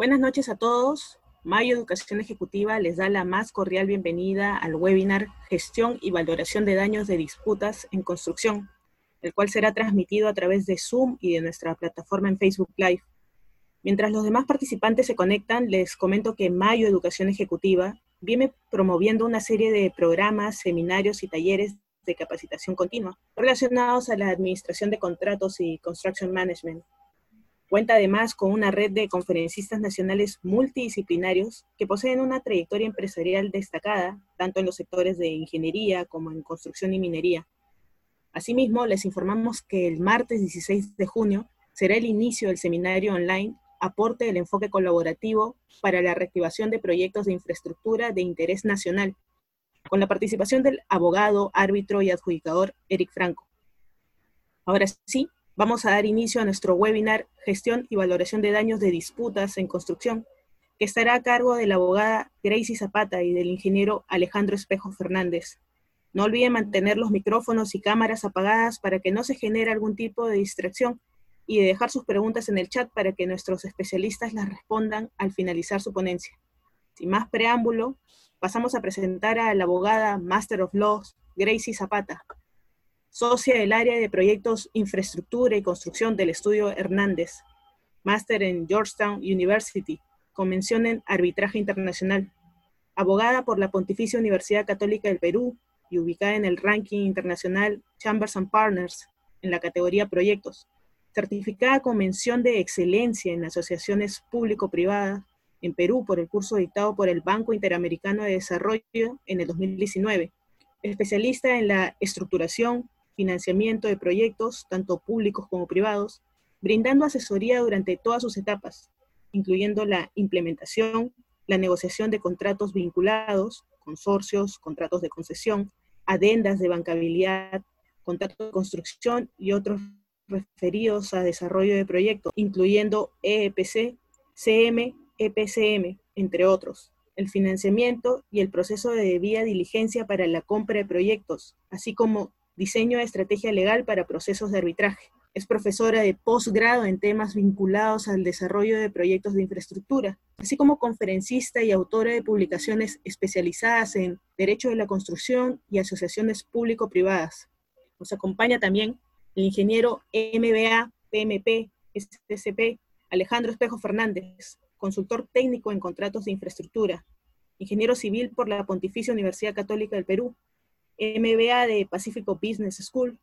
Buenas noches a todos. Mayo Educación Ejecutiva les da la más cordial bienvenida al webinar Gestión y Valoración de Daños de Disputas en Construcción, el cual será transmitido a través de Zoom y de nuestra plataforma en Facebook Live. Mientras los demás participantes se conectan, les comento que Mayo Educación Ejecutiva viene promoviendo una serie de programas, seminarios y talleres de capacitación continua relacionados a la administración de contratos y construction management Cuenta además con una red de conferencistas nacionales multidisciplinarios que poseen una trayectoria empresarial destacada, tanto en los sectores de ingeniería como en construcción y minería. Asimismo, les informamos que el martes 16 de junio será el inicio del seminario online Aporte del enfoque colaborativo para la reactivación de proyectos de infraestructura de interés nacional, con la participación del abogado, árbitro y adjudicador Eric Franco. Ahora sí, Vamos a dar inicio a nuestro webinar Gestión y Valoración de Daños de Disputas en Construcción, que estará a cargo de la abogada Gracie Zapata y del ingeniero Alejandro Espejo Fernández. No olviden mantener los micrófonos y cámaras apagadas para que no se genere algún tipo de distracción y de dejar sus preguntas en el chat para que nuestros especialistas las respondan al finalizar su ponencia. Sin más preámbulo, pasamos a presentar a la abogada Master of Laws, Gracie Zapata socia del área de proyectos Infraestructura y Construcción del Estudio Hernández, máster en Georgetown University, convención en Arbitraje Internacional, abogada por la Pontificia Universidad Católica del Perú y ubicada en el ranking internacional Chambers and Partners en la categoría Proyectos, certificada con mención de excelencia en asociaciones público-privadas en Perú por el curso dictado por el Banco Interamericano de Desarrollo en el 2019, especialista en la estructuración, financiamiento de proyectos, tanto públicos como privados, brindando asesoría durante todas sus etapas, incluyendo la implementación, la negociación de contratos vinculados, consorcios, contratos de concesión, adendas de bancabilidad, contratos de construcción y otros referidos a desarrollo de proyectos, incluyendo EPC, CM, EPCM, entre otros, el financiamiento y el proceso de debida diligencia para la compra de proyectos, así como diseño de estrategia legal para procesos de arbitraje. Es profesora de posgrado en temas vinculados al desarrollo de proyectos de infraestructura, así como conferencista y autora de publicaciones especializadas en Derecho de la Construcción y Asociaciones Público-Privadas. Nos acompaña también el ingeniero MBA, PMP, SCP, Alejandro Espejo Fernández, consultor técnico en contratos de infraestructura, ingeniero civil por la Pontificia Universidad Católica del Perú, MBA de Pacífico Business School.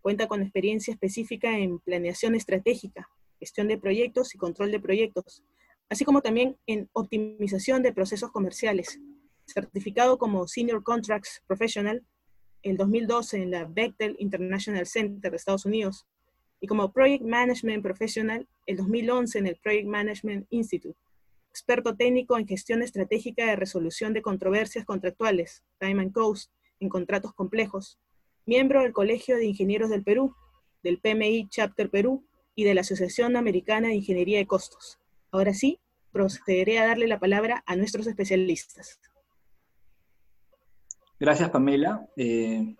Cuenta con experiencia específica en planeación estratégica, gestión de proyectos y control de proyectos, así como también en optimización de procesos comerciales. Certificado como Senior Contracts Professional el 2012 en la Bechtel International Center de Estados Unidos y como Project Management Professional el 2011 en el Project Management Institute. Experto técnico en gestión estratégica de resolución de controversias contractuales, Time and Coast, en contratos complejos, miembro del Colegio de Ingenieros del Perú, del PMI Chapter Perú y de la Asociación Americana de Ingeniería de Costos. Ahora sí, procederé a darle la palabra a nuestros especialistas. Gracias, Pamela. Eh,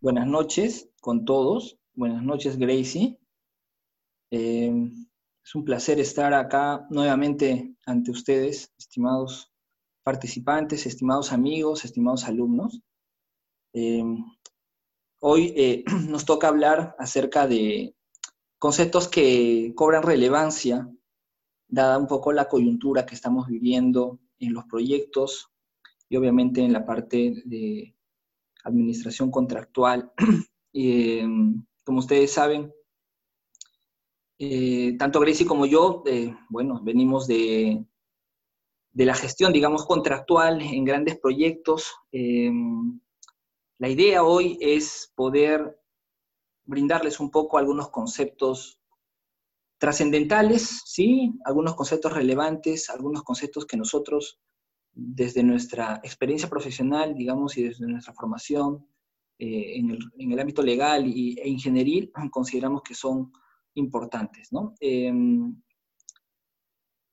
buenas noches con todos. Buenas noches, Gracie. Eh, es un placer estar acá nuevamente ante ustedes, estimados participantes, estimados amigos, estimados alumnos. Eh, hoy eh, nos toca hablar acerca de conceptos que cobran relevancia, dada un poco la coyuntura que estamos viviendo en los proyectos y obviamente en la parte de administración contractual. Eh, como ustedes saben, tanto Gracie como yo, bueno, venimos de de la gestión, digamos, contractual en grandes proyectos. Em, la idea hoy es poder brindarles un poco algunos conceptos trascendentales, ¿sí? Algunos conceptos relevantes, algunos conceptos que nosotros, desde nuestra experiencia profesional, digamos, y desde nuestra formación eh, en, el, ámbito legal y, e ingenieril, consideramos que son importantes, ¿no? Em,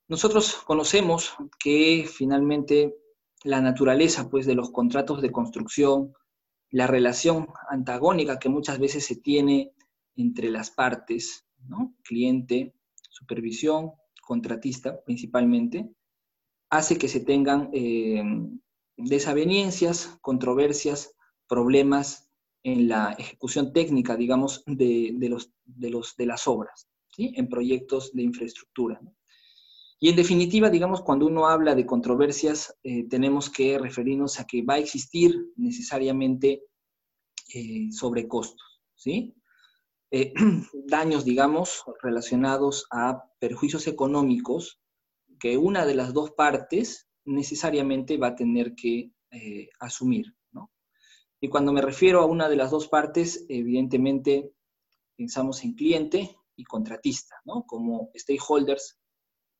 nosotros conocemos que finalmente la naturaleza pues, de los contratos de construcción, la relación antagónica que muchas veces se tiene entre las partes, ¿no? cliente, supervisión, contratista principalmente, hace que se tengan eh, desavenencias, controversias, problemas en la ejecución técnica, digamos, de, los, de, los, de las obras, ¿sí? en proyectos de infraestructura. Y en definitiva, digamos, cuando uno habla de controversias, eh, tenemos que referirnos a que va a existir necesariamente eh, sobrecostos, ¿sí? Eh, daños, digamos, relacionados a perjuicios económicos que una de las dos partes necesariamente va a tener que eh, asumir. ¿no? Y cuando me refiero a una de las dos partes, evidentemente pensamos en cliente y contratista, ¿no? como stakeholders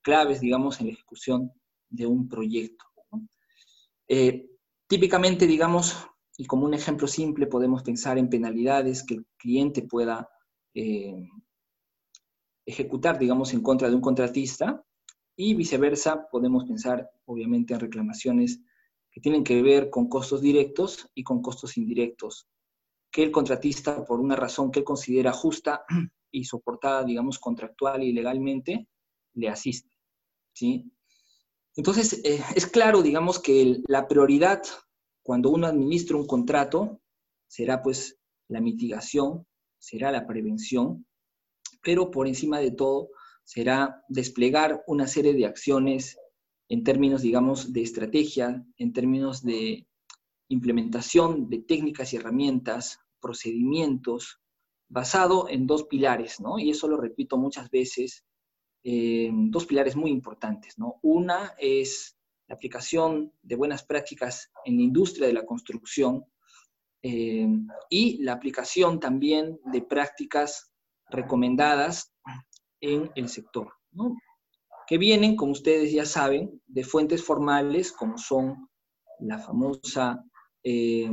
claves, digamos, en la ejecución de un proyecto. Eh, típicamente, digamos, y como un ejemplo simple, podemos pensar en penalidades que el cliente pueda eh, ejecutar, digamos, en contra de un contratista, y viceversa, podemos pensar, obviamente, en reclamaciones que tienen que ver con costos directos y con costos indirectos, que el contratista, por una razón que él considera justa y soportada, digamos, contractual y legalmente, le asiste. ¿Sí? Entonces, eh, es claro, digamos, que la prioridad cuando uno administra un contrato será pues la mitigación, será la prevención, pero por encima de todo será desplegar una serie de acciones en términos, digamos, de estrategia, en términos de implementación de técnicas y herramientas, procedimientos, basado en dos pilares, ¿no? Y eso lo repito muchas veces, dos pilares muy importantes, ¿no? Una es la aplicación de buenas prácticas en la industria de la construcción eh, y la aplicación también de prácticas recomendadas en el sector, ¿no? que vienen, como ustedes ya saben, de fuentes formales como son la famosa eh,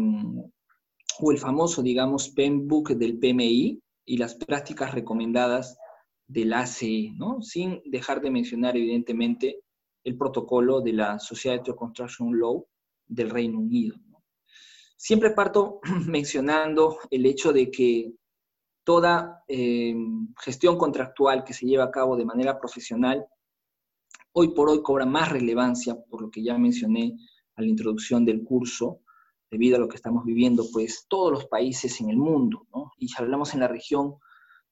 o el famoso, digamos, PEMBOK del PMI y las prácticas recomendadas del ACE, ¿no? Sin dejar de mencionar, evidentemente, el protocolo de la Society of Construction Law del Reino Unido. Siempre parto mencionando el hecho de que toda eh, gestión contractual que se lleva a cabo de manera profesional, hoy por hoy cobra más relevancia, por lo que ya mencioné a la introducción del curso, debido a lo que estamos viviendo, pues todos los países en el mundo, ¿no? Y hablamos en la región,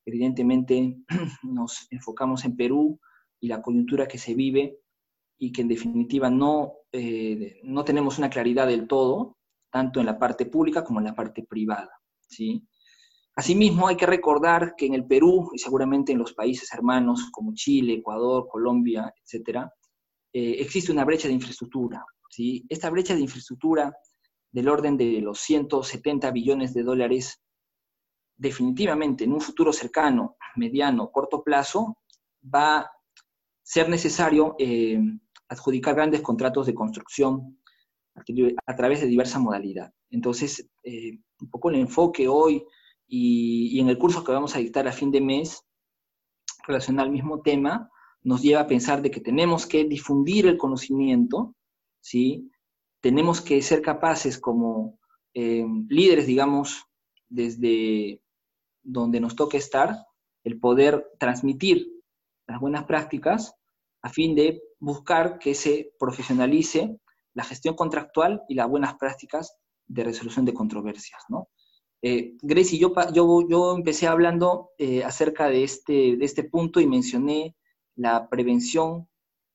evidentemente nos enfocamos en Perú y la coyuntura que se vive y que en definitiva no, eh, no tenemos una claridad del todo, tanto en la parte pública como en la parte privada. ¿sí? Asimismo, hay que recordar que en el Perú y seguramente en los países hermanos como Chile, Ecuador, Colombia, etcétera, eh, existe una brecha de infraestructura. ¿sí? Esta brecha de infraestructura del orden de los 170 billones de dólares definitivamente en un futuro cercano, mediano, corto plazo, va a ser necesario eh, adjudicar grandes contratos de construcción a través de diversa modalidad. Entonces, eh, un poco el enfoque hoy y, en el curso que vamos a dictar a fin de mes, relacionado al mismo tema, nos lleva a pensar de que tenemos que difundir el conocimiento, ¿sí? Tenemos que ser capaces como eh, líderes, digamos, desde donde nos toque estar, el poder transmitir las buenas prácticas a fin de buscar que se profesionalice la gestión contractual y las buenas prácticas de resolución de controversias. ¿no? Eh, Gracie, yo, yo, yo empecé hablando eh, acerca de este, de este punto y mencioné la prevención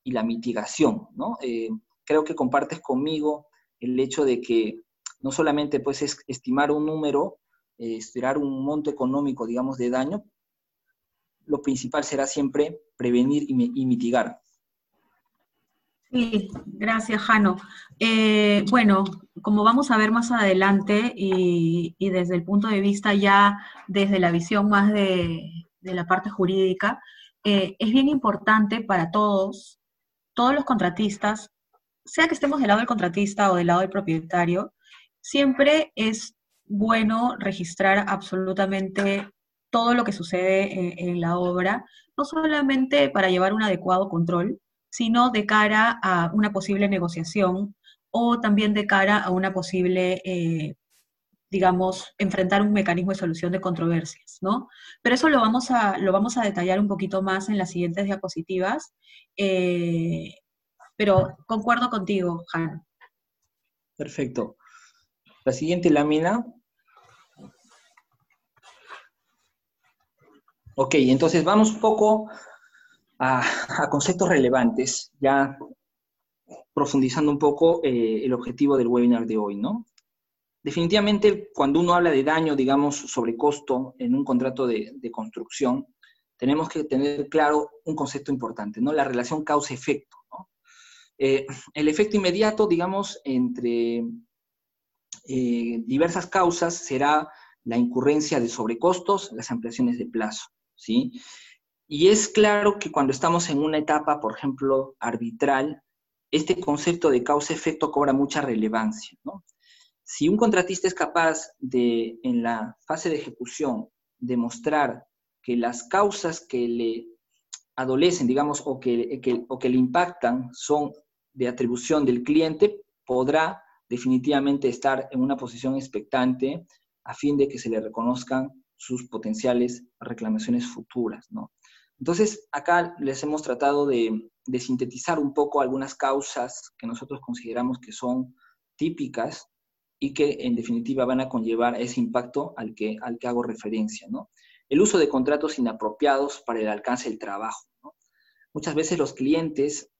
y la mitigación. ¿no? Eh, creo que compartes conmigo el hecho de que no solamente pues, es estimar un número eh, esperar un monto económico, digamos, de daño, lo principal será siempre prevenir y, mitigar. Sí, gracias, Jano. Eh, bueno, como vamos a ver más adelante y, desde el punto de vista ya, desde la visión más de, la parte jurídica, eh, es bien importante para todos, todos los contratistas, sea que estemos del lado del contratista o del lado del propietario, siempre es bueno registrar absolutamente todo lo que sucede en, la obra, no solamente para llevar un adecuado control, sino de cara a una posible negociación o también de cara a una posible eh, digamos, enfrentar un mecanismo de solución de controversias, ¿no? Pero eso lo vamos a, lo vamos a detallar un poquito más en las siguientes diapositivas, eh, pero concuerdo contigo, Han. Perfecto. La siguiente lámina. Ok, entonces vamos un poco a, conceptos relevantes, ya profundizando un poco eh, el objetivo del webinar de hoy, ¿no? Definitivamente, cuando uno habla de daño, digamos, sobre costo en un contrato de, construcción, tenemos que tener claro un concepto importante, ¿no? La relación causa-efecto, ¿no? Eh, el efecto inmediato, digamos, entre eh, diversas causas será la incurrencia de sobrecostos, las ampliaciones de plazo, ¿sí? Y es claro que cuando estamos en una etapa, por ejemplo, arbitral, este concepto de causa-efecto cobra mucha relevancia, ¿no? Si un contratista es capaz de, en la fase de ejecución, demostrar que las causas que le adolecen, digamos, o que, o que le impactan son de atribución del cliente, podrá definitivamente estar en una posición expectante a fin de que se le reconozcan sus potenciales reclamaciones futuras, ¿no? Entonces, acá les hemos tratado de, sintetizar un poco algunas causas que nosotros consideramos que son típicas y que en definitiva van a conllevar ese impacto al que, al que hago referencia. ¿no? El uso de contratos inapropiados para el alcance del trabajo. Muchas veces los clientes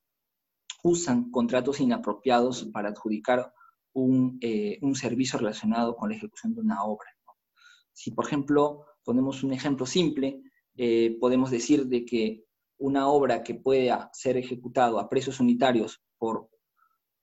usan contratos inapropiados para adjudicar un, eh, un servicio relacionado con la ejecución de una obra. Si, por ejemplo, ponemos un ejemplo simple, eh, podemos decir de que una obra que pueda ser ejecutado a precios unitarios por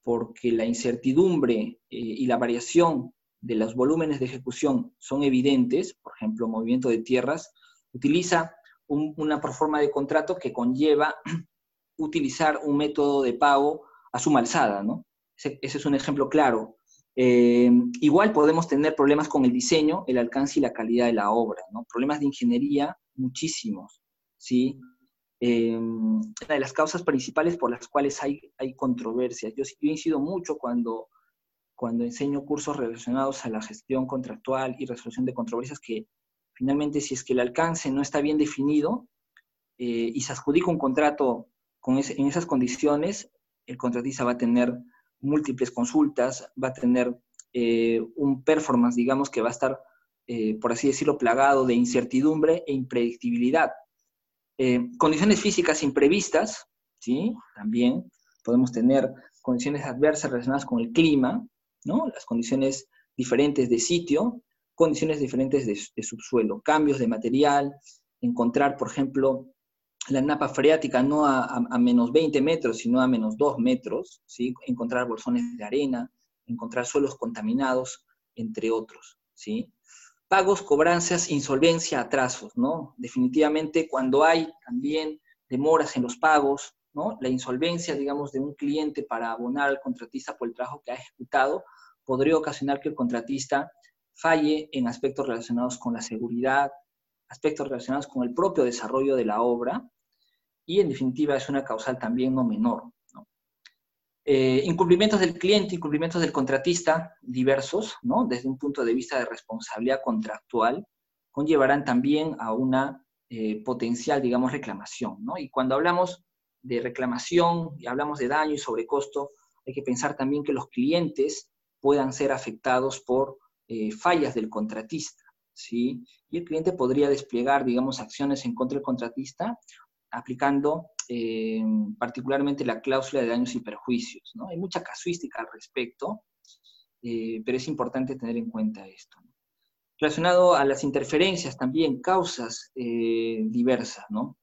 porque la incertidumbre eh, y la variación de los volúmenes de ejecución son evidentes, por ejemplo, movimiento de tierras, utiliza una proforma de contrato que conlleva utilizar un método de pago a suma alzada, ¿no? Ese, es un ejemplo claro. Eh, igual podemos tener problemas con el diseño, el alcance y la calidad de la obra, ¿no? Problemas de ingeniería, muchísimos, ¿sí? eh, una de las causas principales por las cuales hay, hay controversias. Yo, yo incido mucho cuando, cuando enseño cursos relacionados a la gestión contractual y resolución de controversias que finalmente si es que el alcance no está bien definido eh, y se adjudica un contrato con en esas condiciones, el contratista va a tener múltiples consultas, va a tener eh, un performance, digamos, que va a estar, eh, por así decirlo, plagado de incertidumbre e impredictibilidad. Eh, condiciones físicas imprevistas, ¿sí? También podemos tener condiciones adversas relacionadas con el clima, ¿no? Las condiciones diferentes de sitio, condiciones diferentes de, subsuelo, cambios de material, encontrar, por ejemplo, la napa freática no a, menos 20 metros, sino a menos 2 metros, ¿sí? encontrar bolsones de arena, encontrar suelos contaminados, entre otros. ¿sí? pagos, cobranzas, insolvencia, atrasos, ¿no? Definitivamente cuando hay también demoras en los pagos, ¿no? La insolvencia, digamos, de un cliente para abonar al contratista por el trabajo que ha ejecutado podría ocasionar que el contratista falle en aspectos relacionados con la seguridad, aspectos relacionados con el propio desarrollo de la obra, y en definitiva es una causal también no menor. Eh, incumplimientos del cliente, incumplimientos del contratista, diversos, ¿no? Desde un punto de vista de responsabilidad contractual, conllevarán también a una eh, potencial, digamos, reclamación, ¿no? Y cuando hablamos de reclamación y hablamos de daño y sobrecosto, hay que pensar también que los clientes puedan ser afectados por eh, fallas del contratista, ¿sí? Y el cliente podría desplegar, digamos, acciones en contra del contratista aplicando eh, particularmente la cláusula de daños y perjuicios. ¿no? Hay mucha casuística al respecto, eh, pero es importante tener en cuenta esto. Relacionado a las interferencias también, causas eh, diversas. ¿no?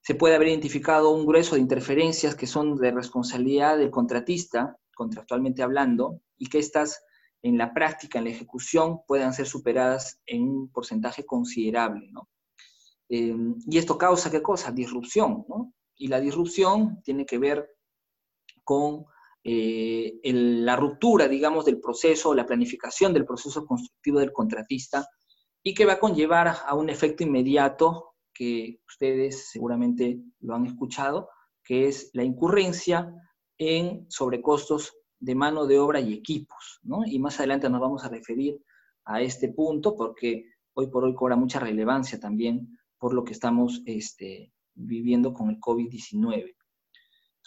Se puede haber identificado un grueso de interferencias que son de responsabilidad del contratista, contractualmente hablando, y que estas en la práctica, en la ejecución, puedan ser superadas en un porcentaje considerable. ¿no? Eh, y esto causa qué cosa? Disrupción, ¿no? Y la disrupción tiene que ver con eh, la ruptura, digamos, del proceso, la planificación del proceso constructivo del contratista y que va a conllevar a un efecto inmediato que ustedes seguramente lo han escuchado, que es la incurrencia en sobrecostos de mano de obra y equipos, ¿no? Y más adelante nos vamos a referir a este punto porque hoy por hoy cobra mucha relevancia también por lo que estamos este, viviendo con el COVID-19.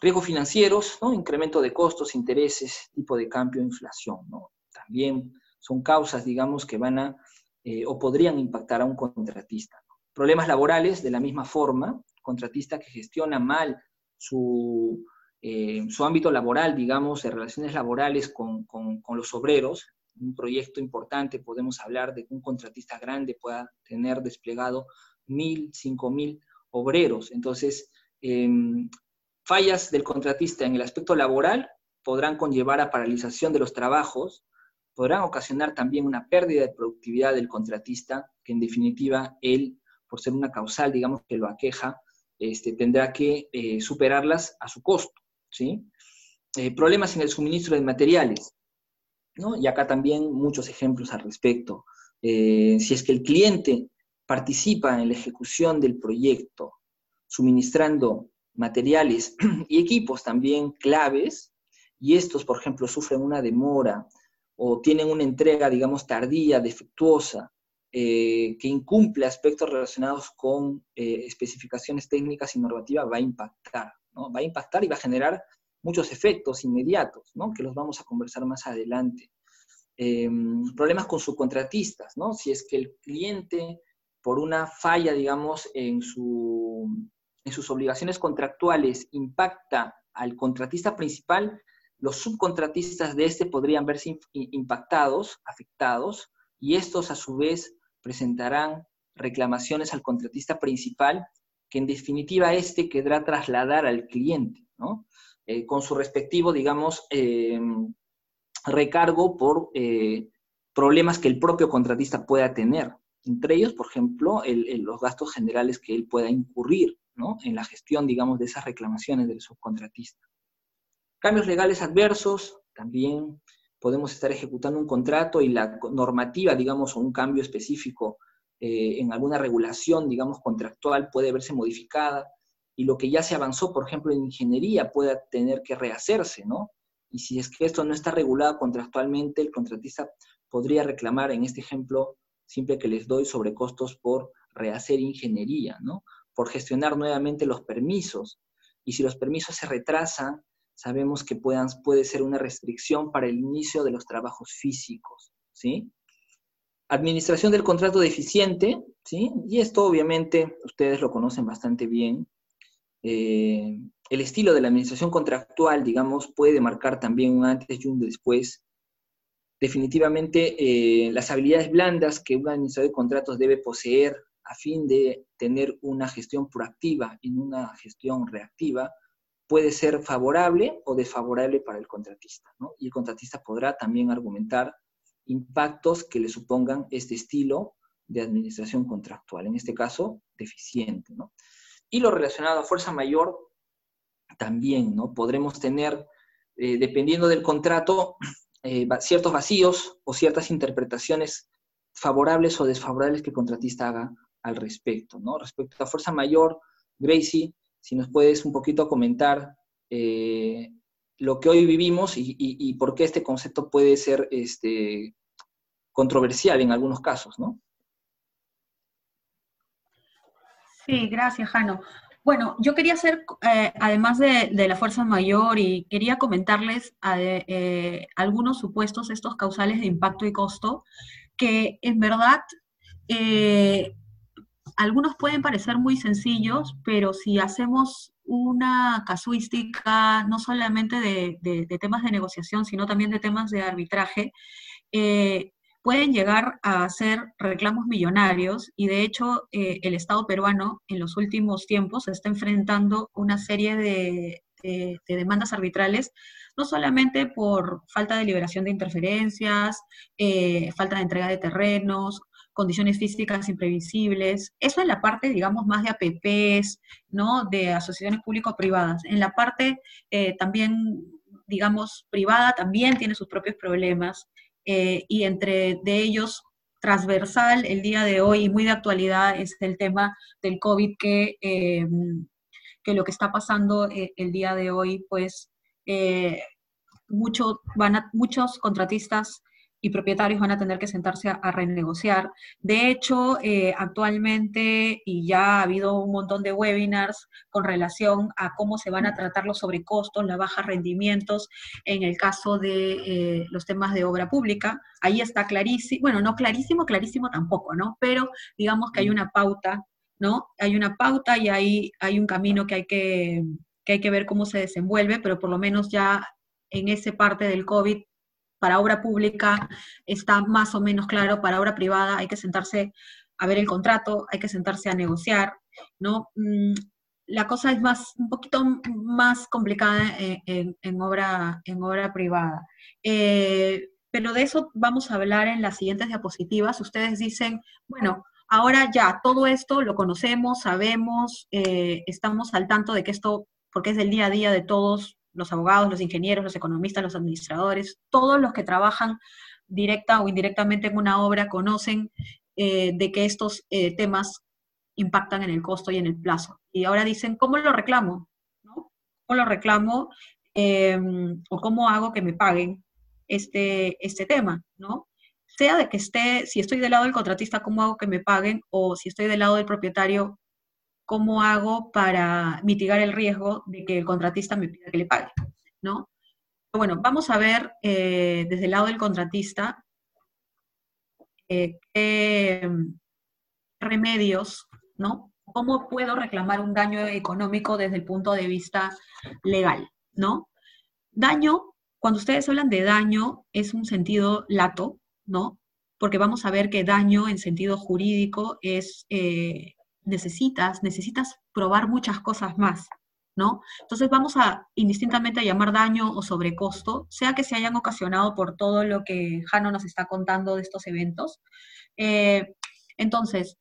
Riesgos financieros, ¿no? incremento de costos, intereses, tipo de cambio, inflación. ¿no? También son causas, digamos, que van a eh, o podrían impactar a un contratista. Problemas laborales, de la misma forma, contratista que gestiona mal su, eh, su ámbito laboral, digamos, de relaciones laborales con, con, los obreros, un proyecto importante, podemos hablar de que un contratista grande pueda tener desplegado mil, cinco mil obreros. Entonces, em, fallas del contratista en el aspecto laboral podrán conllevar a paralización de los trabajos, podrán ocasionar también una pérdida de productividad del contratista, que en definitiva él, por ser una causal, digamos, que lo aqueja, este, tendrá que eh, superarlas a su costo. ¿Sí? Eh, problemas en el suministro de materiales. ¿no? Y acá también muchos ejemplos al respecto. Eh, si es que el cliente participa en la ejecución del proyecto, suministrando materiales y equipos también claves, y estos, por ejemplo, sufren una demora o tienen una entrega, digamos, tardía, defectuosa, eh, que incumple aspectos relacionados con especificaciones técnicas y normativas, va a impactar, Va a impactar y va a generar muchos efectos inmediatos, ¿no? Que los vamos a conversar más adelante. Eh, problemas con subcontratistas, ¿no? Si es que el cliente por una falla, digamos, en, su, en sus obligaciones contractuales impacta al contratista principal, los subcontratistas de este podrían verse impactados, afectados, y estos a su vez presentarán reclamaciones al contratista principal, que en definitiva este quedará trasladar al cliente, ¿no? Eh, con su respectivo, digamos, eh, recargo por eh, problemas que el propio contratista pueda tener. Entre ellos, por ejemplo, los gastos generales que él pueda incurrir ¿no? en la gestión, digamos, de esas reclamaciones del subcontratista. Cambios legales adversos, también podemos estar ejecutando un contrato y la normativa, digamos, o un cambio específico eh, en alguna regulación, digamos, contractual puede verse modificada y lo que ya se avanzó, por ejemplo, en ingeniería pueda tener que rehacerse, ¿no? Y si es que esto no está regulado contractualmente, el contratista podría reclamar, en este ejemplo, siempre que les doy sobrecostos por rehacer ingeniería, ¿no? Por gestionar nuevamente los permisos. Y si los permisos se retrasan, sabemos que puedan, puede ser una restricción para el inicio de los trabajos físicos, ¿sí? Administración del contrato deficiente, ¿sí? Y esto obviamente ustedes lo conocen bastante bien. Eh, el estilo de la administración contractual, digamos, puede marcar también un antes y un después definitivamente eh, las habilidades blandas que un administrador de contratos debe poseer a fin de tener una gestión proactiva y una gestión reactiva puede ser favorable o desfavorable para el contratista. Y el contratista podrá también argumentar impactos que le supongan este estilo de administración contractual, en este caso, deficiente. Y lo relacionado a fuerza mayor, también, ¿no? Podremos tener, eh, dependiendo del contrato, eh, ciertos vacíos o ciertas interpretaciones favorables o desfavorables que el contratista haga al respecto, ¿no? Respecto a fuerza mayor, Gracie, si nos puedes un poquito comentar eh, lo que hoy vivimos y, por qué este concepto puede ser este, controversial en algunos casos, ¿no? Sí, gracias, Jano. Bueno, yo quería hacer, eh, además de, la fuerza mayor, y quería comentarles eh, algunos supuestos, estos causales de impacto y costo, que en verdad eh, algunos pueden parecer muy sencillos, pero si hacemos una casuística no solamente de, temas de negociación, sino también de temas de arbitraje, pueden llegar a hacer reclamos millonarios. Y de hecho eh, el Estado peruano en los últimos tiempos está enfrentando una serie de, demandas arbitrales, no solamente por falta de liberación de interferencias, eh, falta de entrega de terrenos, condiciones físicas imprevisibles. Eso en la parte, digamos, más de APPs, ¿no? De asociaciones público-privadas. En la parte eh, también, digamos, privada también tiene sus propios problemas. Eh, y entre de ellos transversal el día de hoy y muy de actualidad es el tema del COVID que, em, que lo que está pasando eh, el día de hoy pues eh, mucho, van a, muchos contratistas y propietarios van a tener que sentarse a, renegociar. De hecho, eh, actualmente, y ya ha habido un montón de webinars con relación a cómo se van a tratar los sobrecostos, la baja rendimientos en el caso de eh, los temas de obra pública. Ahí está clarísimo, bueno, no clarísimo, clarísimo tampoco, ¿no? Pero digamos que hay una pauta, ¿no? Hay una pauta y hay, hay un camino que hay que, que hay que ver cómo se desenvuelve, pero por lo menos ya en esa parte del COVID para obra pública está más o menos claro, para obra privada hay que sentarse a ver el contrato, hay que sentarse a negociar, ¿no? Mm, la cosa es más, un poquito más complicada en, obra, en obra privada. Eh, pero de eso vamos a hablar en las siguientes diapositivas. Ustedes dicen, bueno, ahora ya todo esto lo conocemos, sabemos, eh, estamos al tanto de que esto, porque es del día a día de todos, los abogados, los ingenieros, los economistas, los administradores, todos los que trabajan directa o indirectamente en una obra conocen eh, de que estos eh, temas impactan en el costo y en el plazo. Y ahora dicen, ¿cómo lo reclamo? ¿Cómo lo reclamo? Em, ¿O cómo hago que me paguen este, este tema? ¿no? Sea de que esté, si estoy del lado del contratista, ¿cómo hago que me paguen? O si estoy del lado del propietario, cómo hago para mitigar el riesgo de que el contratista me pida que le pague, ¿no? Bueno, vamos a ver eh, desde el lado del contratista eh, qué remedios, ¿no? ¿Cómo puedo reclamar un daño económico desde el punto de vista legal, ¿no? Daño, cuando ustedes hablan de daño, es un sentido lato, ¿no? Porque vamos a ver que daño en sentido jurídico es eh, necesitas, necesitas probar muchas cosas más, ¿no? Entonces vamos a indistintamente a llamar daño o sobrecosto, sea que se hayan ocasionado por todo lo que Jano nos está contando de estos eventos. Eh, entonces,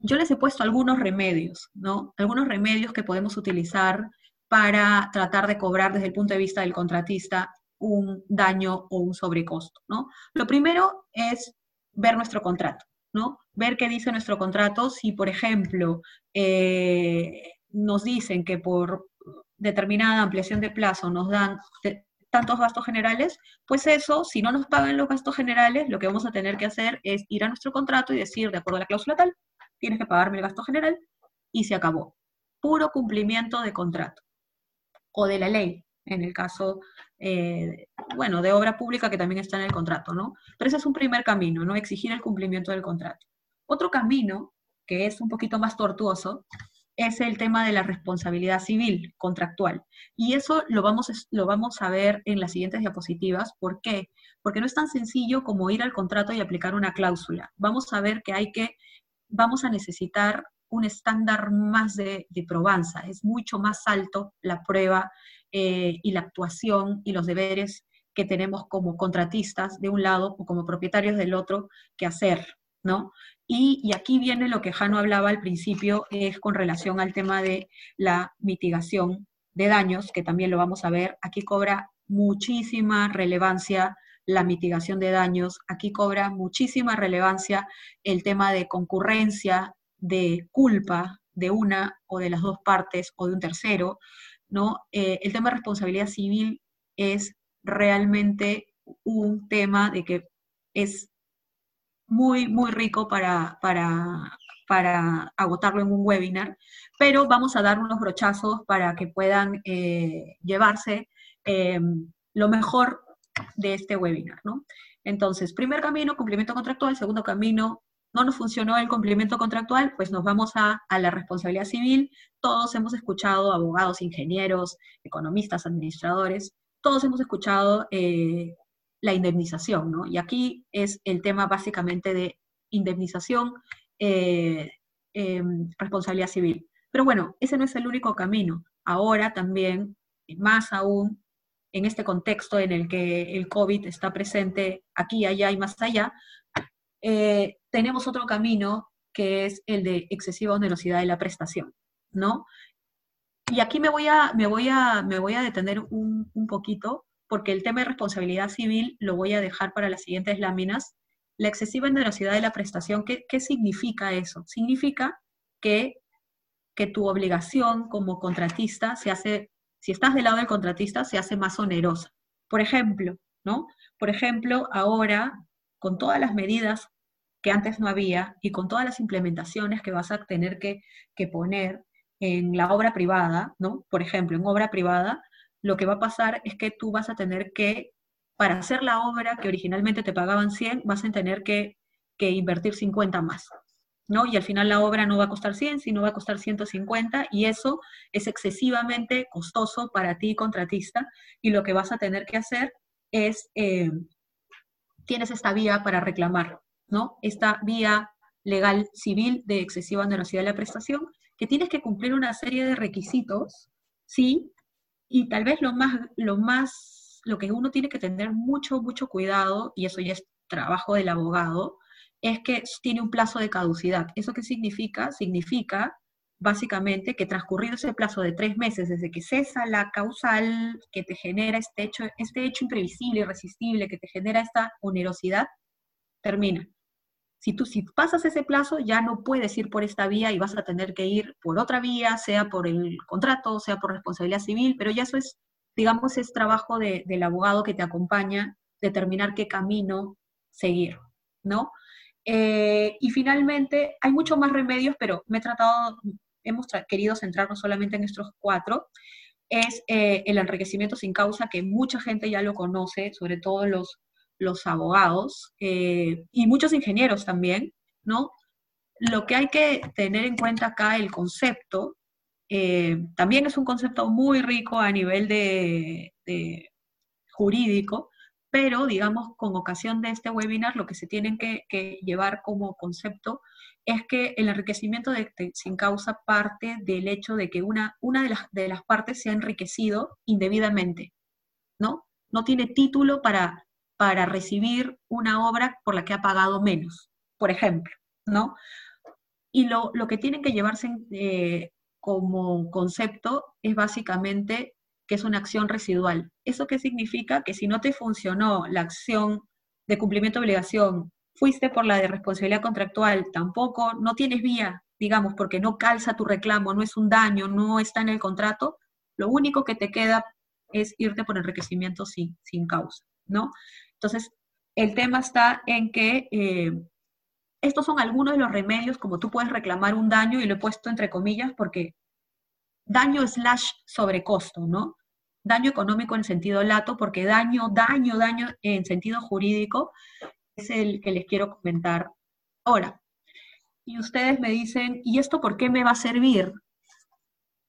yo les he puesto algunos remedios, ¿no? Algunos remedios que podemos utilizar para tratar de cobrar desde el punto de vista del contratista un daño o un sobrecosto, ¿no? Lo primero es ver nuestro contrato. ¿no? Ver qué dice nuestro contrato. Si, por ejemplo, eh, nos dicen que por determinada ampliación de plazo nos dan tantos gastos generales, pues eso, si no nos pagan los gastos generales, lo que vamos a tener que hacer es ir a nuestro contrato y decir, de acuerdo a la cláusula tal, tienes que pagarme el gasto general y se acabó. Puro cumplimiento de contrato o de la ley, en el caso eh, bueno, de obra pública que también está en el contrato, ¿no? Pero ese es un primer camino, ¿no? Exigir el cumplimiento del contrato. Otro camino, que es un poquito más tortuoso, es el tema de la responsabilidad civil contractual. Y eso lo vamos, lo vamos a ver en las siguientes diapositivas. ¿Por qué? Porque no es tan sencillo como ir al contrato y aplicar una cláusula. Vamos a ver que hay que, vamos a necesitar un estándar más de, de probanza. Es mucho más alto la prueba eh, y la actuación y los deberes que tenemos como contratistas de un lado o como propietarios del otro que hacer, Y, aquí viene lo que Jano hablaba al principio, es con relación al tema de la mitigación de daños, que también lo vamos a ver. Aquí cobra muchísima relevancia la mitigación de daños, aquí cobra muchísima relevancia el tema de concurrencia, de culpa de una o de las dos partes o de un tercero, ¿no? Eh, el tema de responsabilidad civil es realmente un tema de que es muy, muy rico para, para, para agotarlo en un webinar, pero vamos a dar unos brochazos para que puedan eh, llevarse em, lo mejor de este webinar, ¿no? Entonces, primer camino, cumplimiento contractual, segundo camino, no nos funcionó el cumplimiento contractual, pues nos vamos a, la responsabilidad civil. Todos hemos escuchado, abogados, ingenieros, economistas, administradores, todos hemos escuchado eh, la indemnización, ¿no? Y aquí es el tema básicamente de indemnización, eh, em, responsabilidad civil. Pero bueno, ese no es el único camino. Ahora también, más aún, en este contexto en el que el COVID está presente aquí, allá y más allá, eh, tenemos otro camino que es el de excesiva onerosidad de la prestación, ¿no? Y aquí me voy a, me voy a, me voy a detener un, poquito, porque el tema de responsabilidad civil lo voy a dejar para las siguientes láminas. La excesiva onerosidad de la prestación, ¿qué, qué significa eso? Significa que, que tu obligación como contratista se hace, si estás del lado del contratista, se hace más onerosa. Por ejemplo, ¿no? Por ejemplo, ahora, con todas las medidas que antes no había y con todas las implementaciones que vas a tener que, que poner en la obra privada, ¿no? Por ejemplo, en obra privada, lo que va a pasar es que tú vas a tener que, para hacer la obra que originalmente te pagaban 100, vas a tener que, que invertir 50 más. ¿no? Y al final la obra no va a costar 100, sino va a costar 150 y eso es excesivamente costoso para ti, contratista, y lo que vas a tener que hacer es, eh, tienes esta vía para reclamar, ¿no? Esta vía legal civil de excesiva onerosidad de la prestación, que tienes que cumplir una serie de requisitos, ¿sí? Y tal vez lo más, lo más, lo que uno tiene que tener mucho, mucho cuidado, y eso ya es trabajo del abogado, es que tiene un plazo de caducidad. ¿Eso qué significa? Significa básicamente que transcurrido ese plazo de tres meses desde que cesa la causal que te genera este hecho, este hecho imprevisible, irresistible, que te genera esta onerosidad, termina. Si tú si pasas ese plazo, ya no puedes ir por esta vía y vas a tener que ir por otra vía, sea por el contrato, sea por responsabilidad civil, pero ya eso es, digamos, es trabajo del abogado que te acompaña, determinar qué camino seguir, ¿no? Eh, y finalmente, hay muchos más remedios, pero me he tratado, hemos querido centrarnos solamente en estos cuatro. Es eh, el enriquecimiento sin causa, que mucha gente ya lo conoce, sobre todo los, los abogados eh, y muchos ingenieros también, ¿no? Lo que hay que tener en cuenta acá, el concepto, también es un concepto muy rico a nivel de, de jurídico, pero digamos, con ocasión de este webinar, lo que se tienen que, llevar como concepto es que el enriquecimiento de, sin causa parte del hecho de que una, una de, las, de las partes se ha enriquecido indebidamente, ¿no? No tiene título para, para recibir una obra por la que ha pagado menos, por ejemplo, ¿no? Y lo, que tienen que llevarse eh, como concepto es básicamente que es una acción residual. ¿Eso qué significa? Que si no te funcionó la acción de cumplimiento de obligación, fuiste por la de responsabilidad contractual, tampoco, no tienes vía, digamos, porque no calza tu reclamo, no es un daño, no está en el contrato, lo único que te queda es irte por enriquecimiento sin, sin causa, Entonces, el tema está en que eh, estos son algunos de los remedios, como tú puedes reclamar un daño, y lo he puesto entre comillas porque daño slash sobrecosto, ¿no? Daño económico en sentido lato, porque daño, daño, daño en sentido jurídico es el que les quiero comentar ahora. Y ustedes me dicen, ¿y esto por qué me va a servir?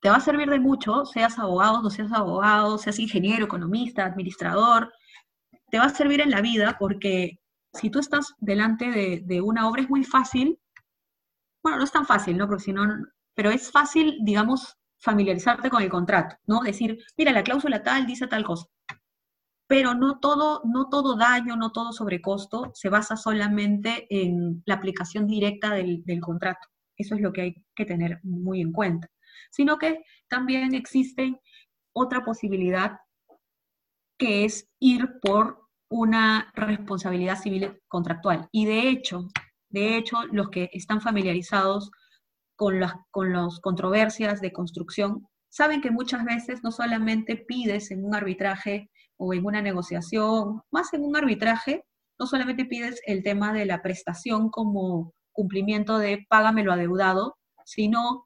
Te va a servir de mucho, seas abogado, no seas abogado, seas ingeniero, economista, administrador, te va a servir en la vida porque si tú estás delante de, una obra es muy fácil, bueno, no es tan fácil, ¿no? Porque si no, pero es fácil, digamos, familiarizarte con el contrato, ¿no? Decir, mira, la cláusula tal dice tal cosa. Pero no todo, no todo daño, no todo sobrecosto se basa solamente en la aplicación directa del, del contrato. Eso es lo que hay que tener muy en cuenta. Sino que también existe otra posibilidad que es ir por una responsabilidad civil contractual. Y de hecho, de hecho, los que están familiarizados con las con los controversias de construcción, saben que muchas veces no solamente pides en un arbitraje o en una negociación, más en un arbitraje, no solamente pides el tema de la prestación como cumplimiento de págame lo adeudado, sino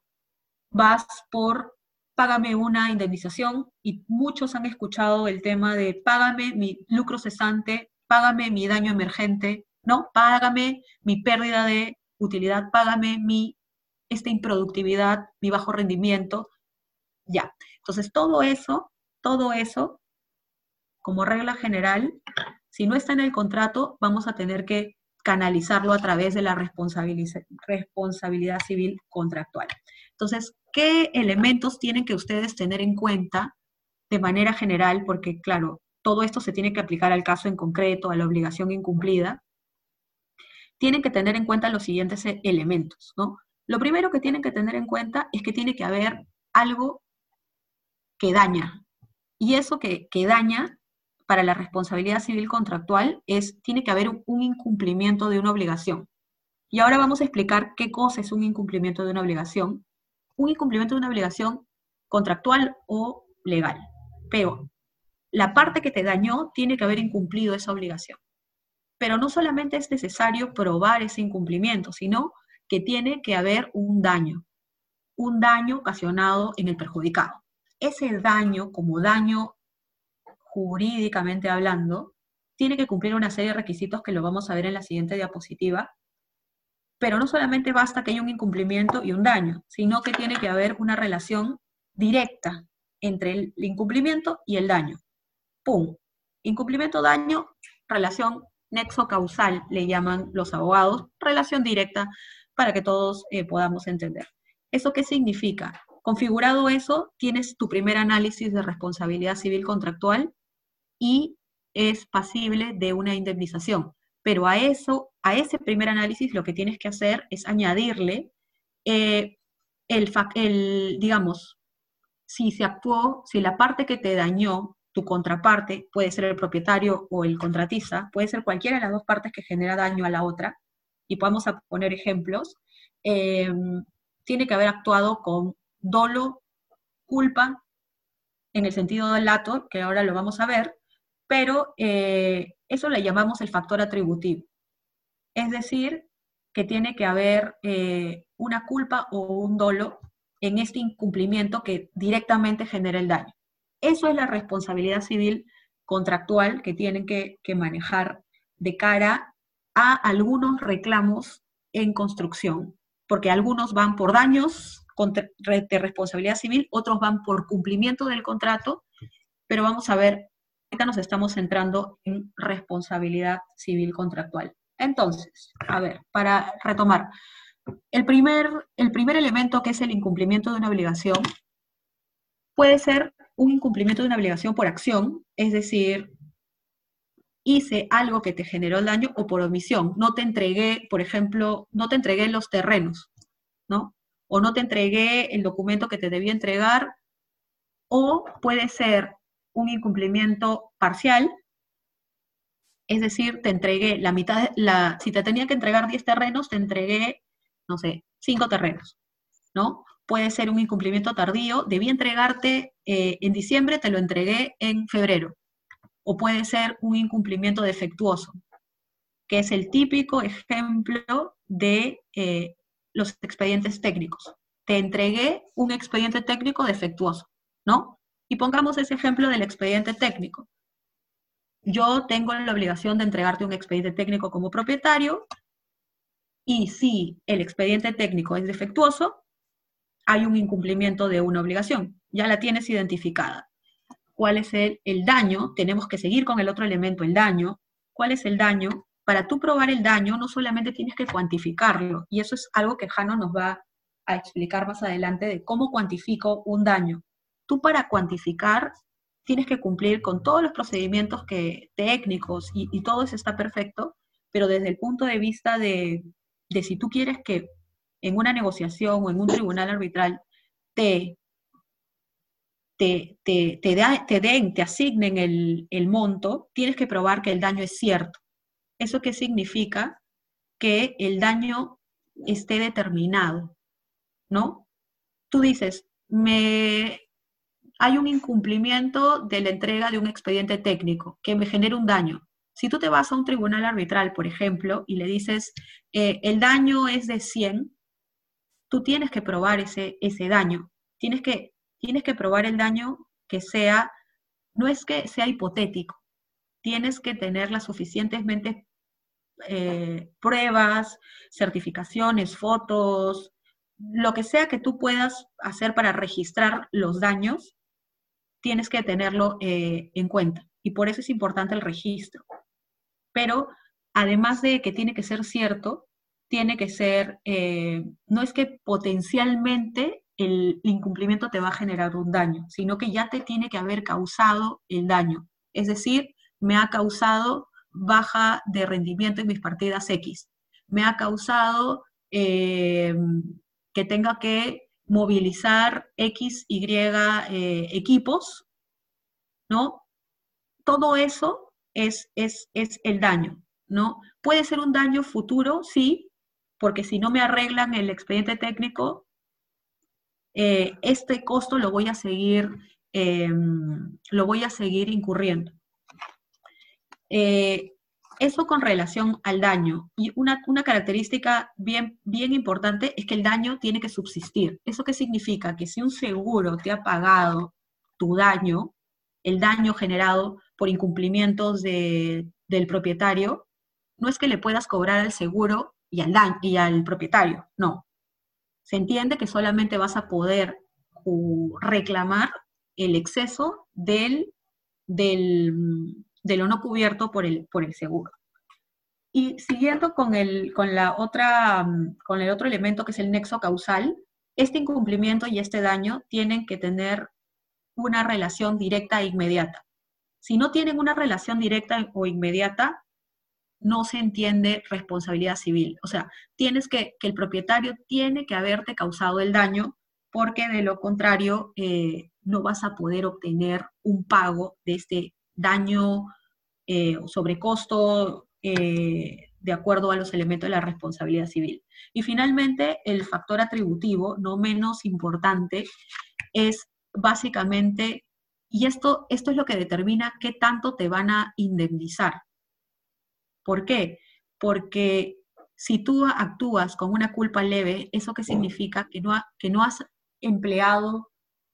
vas por págame una indemnización y muchos han escuchado el tema de págame mi lucro cesante, págame mi daño emergente, ¿no? Págame mi pérdida de utilidad, págame mi esta improductividad, mi bajo rendimiento, ya. Entonces, todo eso, todo eso, como regla general, si no está en el contrato, vamos a tener que canalizarlo a través de la responsabilidad civil contractual. Entonces, ¿qué elementos tienen que ustedes tener en cuenta de manera general? Porque, claro, todo esto se tiene que aplicar al caso en concreto, a la obligación incumplida. Tienen que tener en cuenta los siguientes elementos, ¿no? Lo primero que tienen que tener en cuenta es que tiene que haber algo que daña. Y eso que, daña para la responsabilidad civil contractual es, tiene que haber un, incumplimiento de una obligación. Y ahora vamos a explicar qué cosa es un incumplimiento de una obligación. Un incumplimiento de una obligación contractual o legal. Pero la parte que te dañó tiene que haber incumplido esa obligación. Pero no solamente es necesario probar ese incumplimiento, sino que tiene que haber un daño, un daño ocasionado en el perjudicado. Ese daño, como daño jurídicamente hablando, tiene que cumplir una serie de requisitos que lo vamos a ver en la siguiente diapositiva, pero no solamente basta que haya un incumplimiento y un daño, sino que tiene que haber una relación directa entre el incumplimiento y el daño. ¡Pum! Incumplimiento, daño, relación nexo causal, le llaman los abogados, relación directa para que todos eh, podamos entender. ¿Eso qué significa? Configurado eso, tienes tu primer análisis de responsabilidad civil contractual y es pasible de una indemnización. Pero a eso, a ese primer análisis, lo que tienes que hacer es añadirle eh, el, digamos, si se actuó, si la parte que te dañó, tu contraparte, puede ser el propietario o el contratista, puede ser cualquiera de las dos partes que genera daño a la otra, y podemos poner ejemplos, eh, tiene que haber actuado con dolo, culpa, en el sentido del lato, que ahora lo vamos a ver, pero eh, eso le llamamos el factor atributivo. Es decir, que tiene que haber eh, una culpa o un dolo en este incumplimiento que directamente genera el daño. Eso es la responsabilidad civil contractual que tienen que, manejar de cara a algunos reclamos en construcción, porque algunos van por daños de responsabilidad civil, otros van por cumplimiento del contrato, pero vamos a ver, ahorita nos estamos centrando en responsabilidad civil contractual. Entonces, a ver, para retomar, el primer, el primer elemento que es el incumplimiento de una obligación puede ser un incumplimiento de una obligación por acción, es decir, hice algo que te generó daño o por omisión. No te entregué, por ejemplo, no te entregué los terrenos, ¿no? O no te entregué el documento que te debía entregar, o puede ser un incumplimiento parcial, es decir, te entregué la mitad, la, si te tenía que entregar 10 terrenos, te entregué no sé, cinco terrenos, ¿no? Puede ser un incumplimiento tardío, debí entregarte eh, en diciembre, te lo entregué en febrero. O puede ser un incumplimiento defectuoso, que es el típico ejemplo de eh, los expedientes técnicos. Te entregué un expediente técnico defectuoso, ¿no? Y pongamos ese ejemplo del expediente técnico. Yo tengo la obligación de entregarte un expediente técnico como propietario, y si el expediente técnico es defectuoso, hay un incumplimiento de una obligación. Ya la tienes identificada. ¿Cuál es el, daño? Tenemos que seguir con el otro elemento, el daño. ¿Cuál es el daño? Para tú probar el daño, no solamente tienes que cuantificarlo, y eso es algo que Jano nos va a explicar más adelante de cómo cuantifico un daño. Tú para cuantificar tienes que cumplir con todos los procedimientos que, técnicos y, todo eso está perfecto, pero desde el punto de vista de, de si tú quieres que en una negociación o en un tribunal arbitral te, te, te, te, den, te asignen el, el monto, tienes que probar que el daño es cierto. ¿Eso qué significa? Que el daño esté determinado, ¿no? Tú dices, me, hay un incumplimiento de la entrega de un expediente técnico que me genera un daño. Si tú te vas a un tribunal arbitral, por ejemplo, y le dices, eh, el daño es de 100, tú tienes que probar ese, ese daño. Tienes que, tienes que probar el daño que sea, no es que sea hipotético, tienes que tener las suficientemente eh, pruebas, certificaciones, fotos, lo que sea que tú puedas hacer para registrar los daños, tienes que tenerlo eh, en cuenta. Y por eso es importante el registro pero además de que tiene que ser cierto, tiene que ser, eh, no es que potencialmente el incumplimiento te va a generar un daño, sino que ya te tiene que haber causado el daño. Es decir, me ha causado baja de rendimiento en mis partidas X, me ha causado eh, que tenga que movilizar X, Y eh, equipos, ¿no? Todo eso es, es, el daño, ¿no? Puede ser un daño futuro, sí, porque si no me arreglan el expediente técnico, eh, este costo lo voy a seguir em, lo voy a seguir incurriendo. Eh, eso con relación al daño. Y una, característica bien, bien importante es que el daño tiene que subsistir. ¿Eso qué significa? Que si un seguro te ha pagado tu daño, el daño generado por incumplimientos del propietario, no es que le puedas cobrar al seguro y al, y al propietario, no. Se entiende que solamente vas a poder reclamar el exceso del, del, de lo no cubierto por el, por el seguro. Y siguiendo con el, con, la otra, con el otro elemento que es el nexo causal, este incumplimiento y este daño tienen que tener una relación directa e inmediata. Si no tienen una relación directa o inmediata, no se entiende responsabilidad civil. O sea, tienes que, que el propietario tiene que haberte causado el daño porque de lo contrario eh, no vas a poder obtener un pago de este daño eh, sobrecosto eh, de acuerdo a los elementos de la responsabilidad civil. Y finalmente, el factor atributivo, no menos importante, es básicamente, y esto, esto es lo que determina qué tanto te van a indemnizar. ¿Por qué? Porque si tú actúas con una culpa leve, ¿eso qué significa? Que no, que no has empleado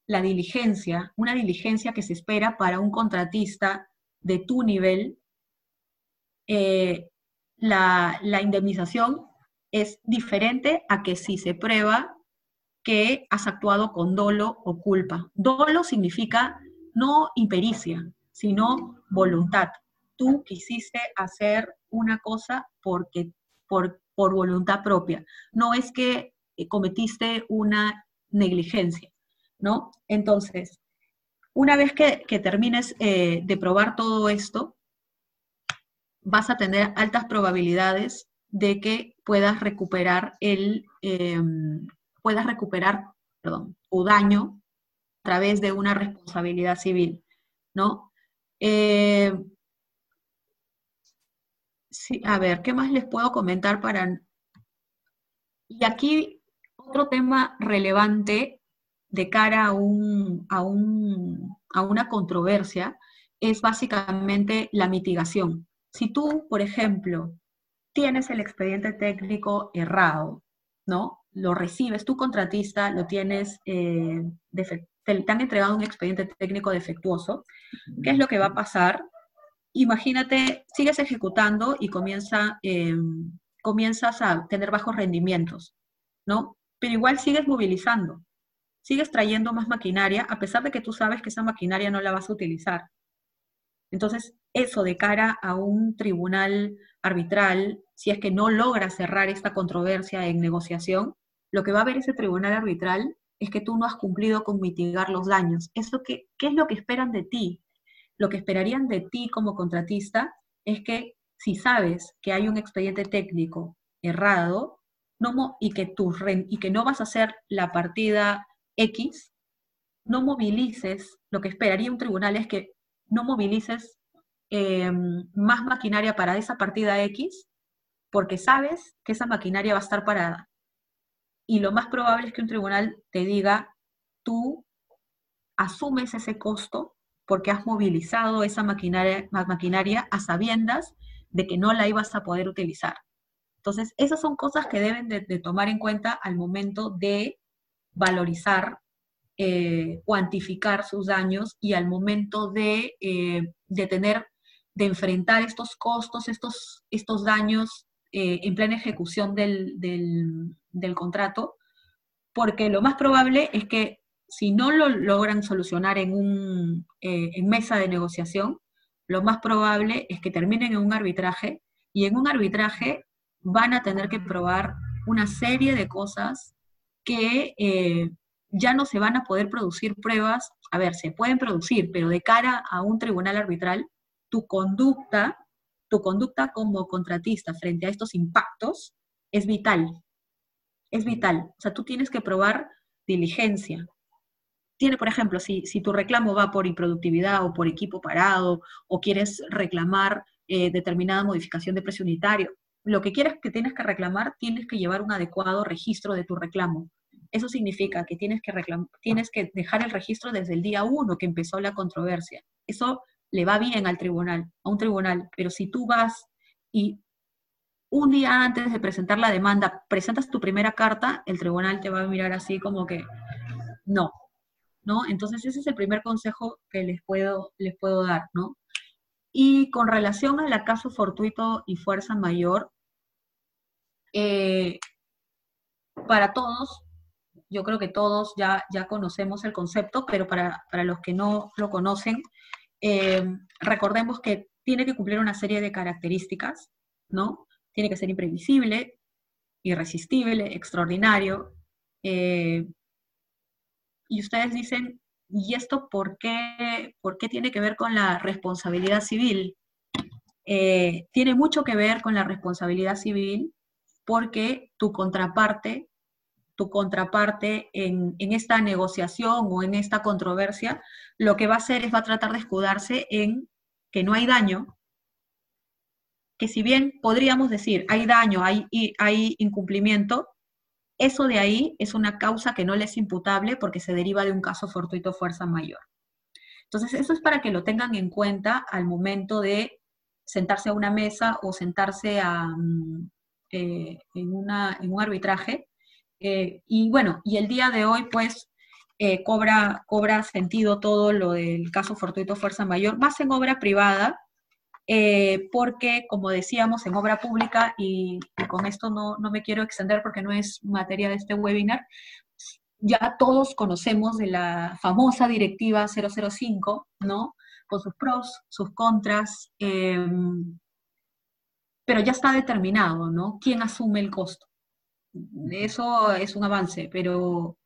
la diligencia, una diligencia que se espera para un contratista de tu nivel, eh, la, la indemnización es diferente a que si se prueba que has actuado con dolo o culpa. Dolo significa no impericia, sino voluntad. Tú quisiste hacer una cosa porque, por, por voluntad propia. No es que eh, cometiste una negligencia, ¿no? Entonces, una vez que, termines eh, de probar todo esto, vas a tener altas probabilidades de que puedas recuperar el, em, puedas recuperar, perdón, o daño a través de una responsabilidad civil, ¿no? Eh, sí, a ver, ¿qué más les puedo comentar para... Y aquí otro tema relevante de cara a, un, a, a una controversia es básicamente la mitigación. Si tú, por ejemplo, tienes el expediente técnico errado, ¿no? Lo recibes, tu contratista lo tienes, eh, te, han entregado un expediente técnico defectuoso, ¿qué es lo que va a pasar? Imagínate, sigues ejecutando y comienza, em, comienzas a tener bajos rendimientos, ¿no? Pero igual sigues movilizando sigues trayendo más maquinaria a pesar de que tú sabes que esa maquinaria no la vas a utilizar. Entonces, eso de cara a un tribunal arbitral, si es que no logra cerrar esta controversia en negociación, lo que va a ver ese tribunal arbitral es que tú no has cumplido con mitigar los daños. Eso que, ¿Qué es lo que esperan de ti? Lo que esperarían de ti como contratista es que si sabes que hay un expediente técnico errado y, que tu, y que no vas a hacer la partida X, no movilices, lo que esperaría un tribunal es que no movilices em, más maquinaria para esa partida X, porque sabes que esa maquinaria va a estar parada. Y lo más probable es que un tribunal te diga, tú asumes ese costo porque has movilizado esa maquinaria, maquinaria a sabiendas de que no la ibas a poder utilizar. Entonces, esas son cosas que deben de tomar en cuenta al momento de valorizar, eh, cuantificar sus daños y al momento de, eh, de, tener, de enfrentar estos costos, estos, estos daños eh, en plena ejecución del, del, contrato, porque lo más probable es que si no lo logran solucionar en, un, en mesa de negociación, lo más probable es que terminen en un arbitraje y en un arbitraje van a tener que probar una serie de cosas que eh, ya no se van a poder producir pruebas, a ver, se pueden producir, pero de cara a un tribunal arbitral, tu conducta, tu conducta como contratista frente a estos impactos es vital. Es vital. O sea, tú tienes que probar diligencia. Tiene, por ejemplo, si, si tu reclamo va por improductividad o por equipo parado, o quieres reclamar eh, determinada modificación de precio unitario, lo que quieras que tienes que reclamar, tienes que llevar un adecuado registro de tu reclamo. Eso significa que tienes que, tienes que dejar el registro desde el día uno que empezó la controversia. Eso le va bien al tribunal, a un tribunal, pero si tú vas y un día antes de presentar la demanda presentas tu primera carta, el tribunal te va a mirar así como que no, ¿no? Entonces ese es el primer consejo que les puedo, les puedo dar, ¿no? Y con relación al caso fortuito y fuerza mayor, eh, para todos, yo creo que todos ya, ya conocemos el concepto, pero para, los que no lo conocen, eh, recordemos que tiene que cumplir una serie de características, ¿no? Tiene que ser imprevisible, irresistible, extraordinario. Eh, y ustedes dicen, ¿y esto por qué, por qué tiene que ver con la responsabilidad civil? Tiene mucho que ver con la responsabilidad civil porque tu contraparte, tu contraparte en, en, esta negociación o en esta controversia, lo que va a hacer es va a tratar de escudarse en que no hay daño, que si bien podríamos decir hay daño, hay, hay incumplimiento, eso de ahí es una causa que no le es imputable porque se deriva de un caso fortuito fuerza mayor. Entonces, eso es para que lo tengan en cuenta al momento de sentarse a una mesa o sentarse a, mm, eh, en, una, en, un arbitraje. Eh, y bueno, y el día de hoy, pues, eh, cobra, cobra sentido todo lo del caso fortuito fuerza mayor, más en obra privada, eh, porque, como decíamos, en obra pública, y, con esto no, me quiero extender porque no es materia de este webinar, ya todos conocemos de la famosa directiva 005, ¿no? Con sus pros, sus contras, em, pero ya está determinado, ¿no? ¿Quién asume el costo? Eso es un avance, pero,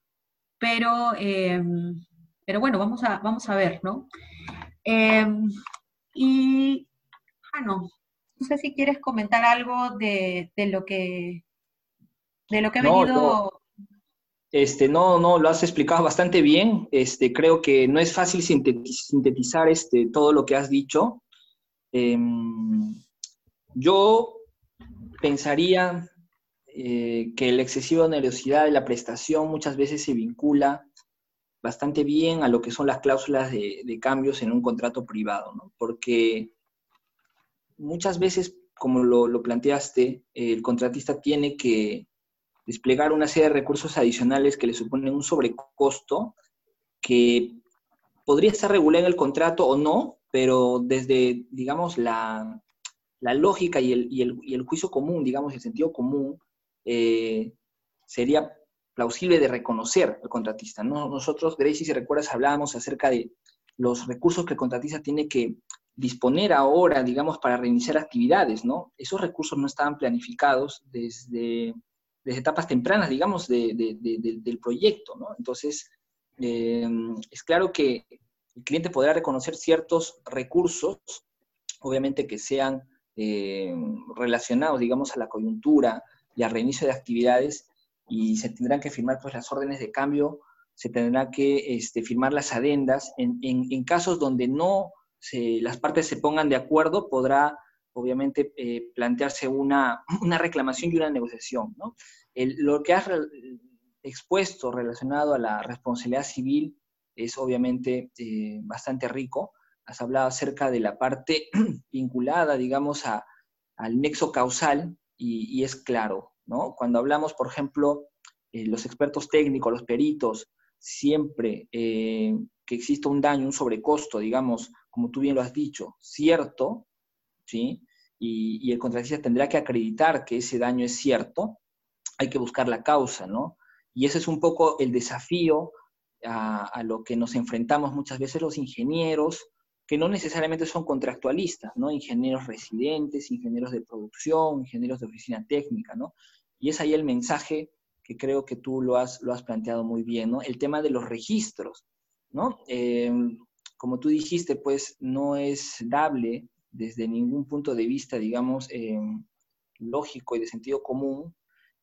pero, em, pero bueno, vamos a, vamos a ver, ¿no? Em, y no. No sé si quieres comentar algo de, lo que de lo que ha venido. Este, no, no, lo has explicado bastante bien. Este, creo que no es fácil sintetizar este, todo lo que has dicho. Em, yo pensaría eh, que la excesiva onerosidad de la prestación muchas veces se vincula bastante bien a lo que son las cláusulas de, cambios en un contrato privado, ¿no? Porque muchas veces, como lo, planteaste, el contratista tiene que desplegar una serie de recursos adicionales que le suponen un sobrecosto que podría estar regulado en el contrato o no, pero desde, digamos, la, lógica y el, juicio común, digamos, el sentido común, eh, sería plausible de reconocer al contratista. Nosotros, Gracie, si recuerdas, hablábamos acerca de los recursos que el contratista tiene que disponer ahora, digamos, para reiniciar actividades, ¿no? Esos recursos no estaban planificados desde, etapas tempranas, digamos, del proyecto, ¿no? Entonces, eh, es claro que el cliente podrá reconocer ciertos recursos, obviamente que sean eh, relacionados, digamos, a la coyuntura y al reinicio de actividades, y se tendrán que firmar pues, las órdenes de cambio, se tendrá que este, firmar las adendas en, en casos donde no las partes se pongan de acuerdo, podrá obviamente eh, plantearse una, reclamación y una negociación. lo que has expuesto relacionado a la responsabilidad civil es obviamente eh, bastante rico. Has hablado acerca de la parte vinculada, digamos, a, al nexo causal y, es claro, ¿no? Cuando hablamos, por ejemplo, eh, los expertos técnicos, los peritos, siempre que exista un daño, un sobrecosto, digamos, como tú bien lo has dicho, cierto, ¿sí? Y, el contratista tendrá que acreditar que ese daño es cierto, hay que buscar la causa, ¿no? Y ese es un poco el desafío a, lo que nos enfrentamos muchas veces los ingenieros, que no necesariamente son contractualistas, ¿no? Ingenieros residentes, ingenieros de producción, ingenieros de oficina técnica, ¿no? Y es ahí el mensaje que creo que tú lo has, planteado muy bien, ¿no? El tema de los registros, ¿no? Eh, como tú dijiste, pues no es dable desde ningún punto de vista, digamos, eh, lógico y de sentido común,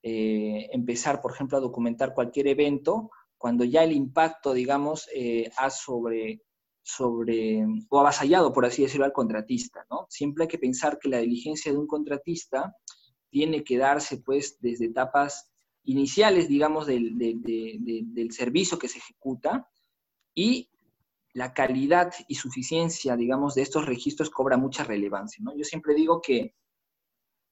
eh, empezar, por ejemplo, a documentar cualquier evento cuando ya el impacto, digamos, ha sobre, sobre, o avasallado, por así decirlo, al contratista, ¿no? Siempre hay que pensar que la diligencia de un contratista tiene que darse, pues, desde etapas iniciales, digamos, del, servicio que se ejecuta y la calidad y suficiencia, digamos, de estos registros cobra mucha relevancia. ¿no? Yo siempre digo que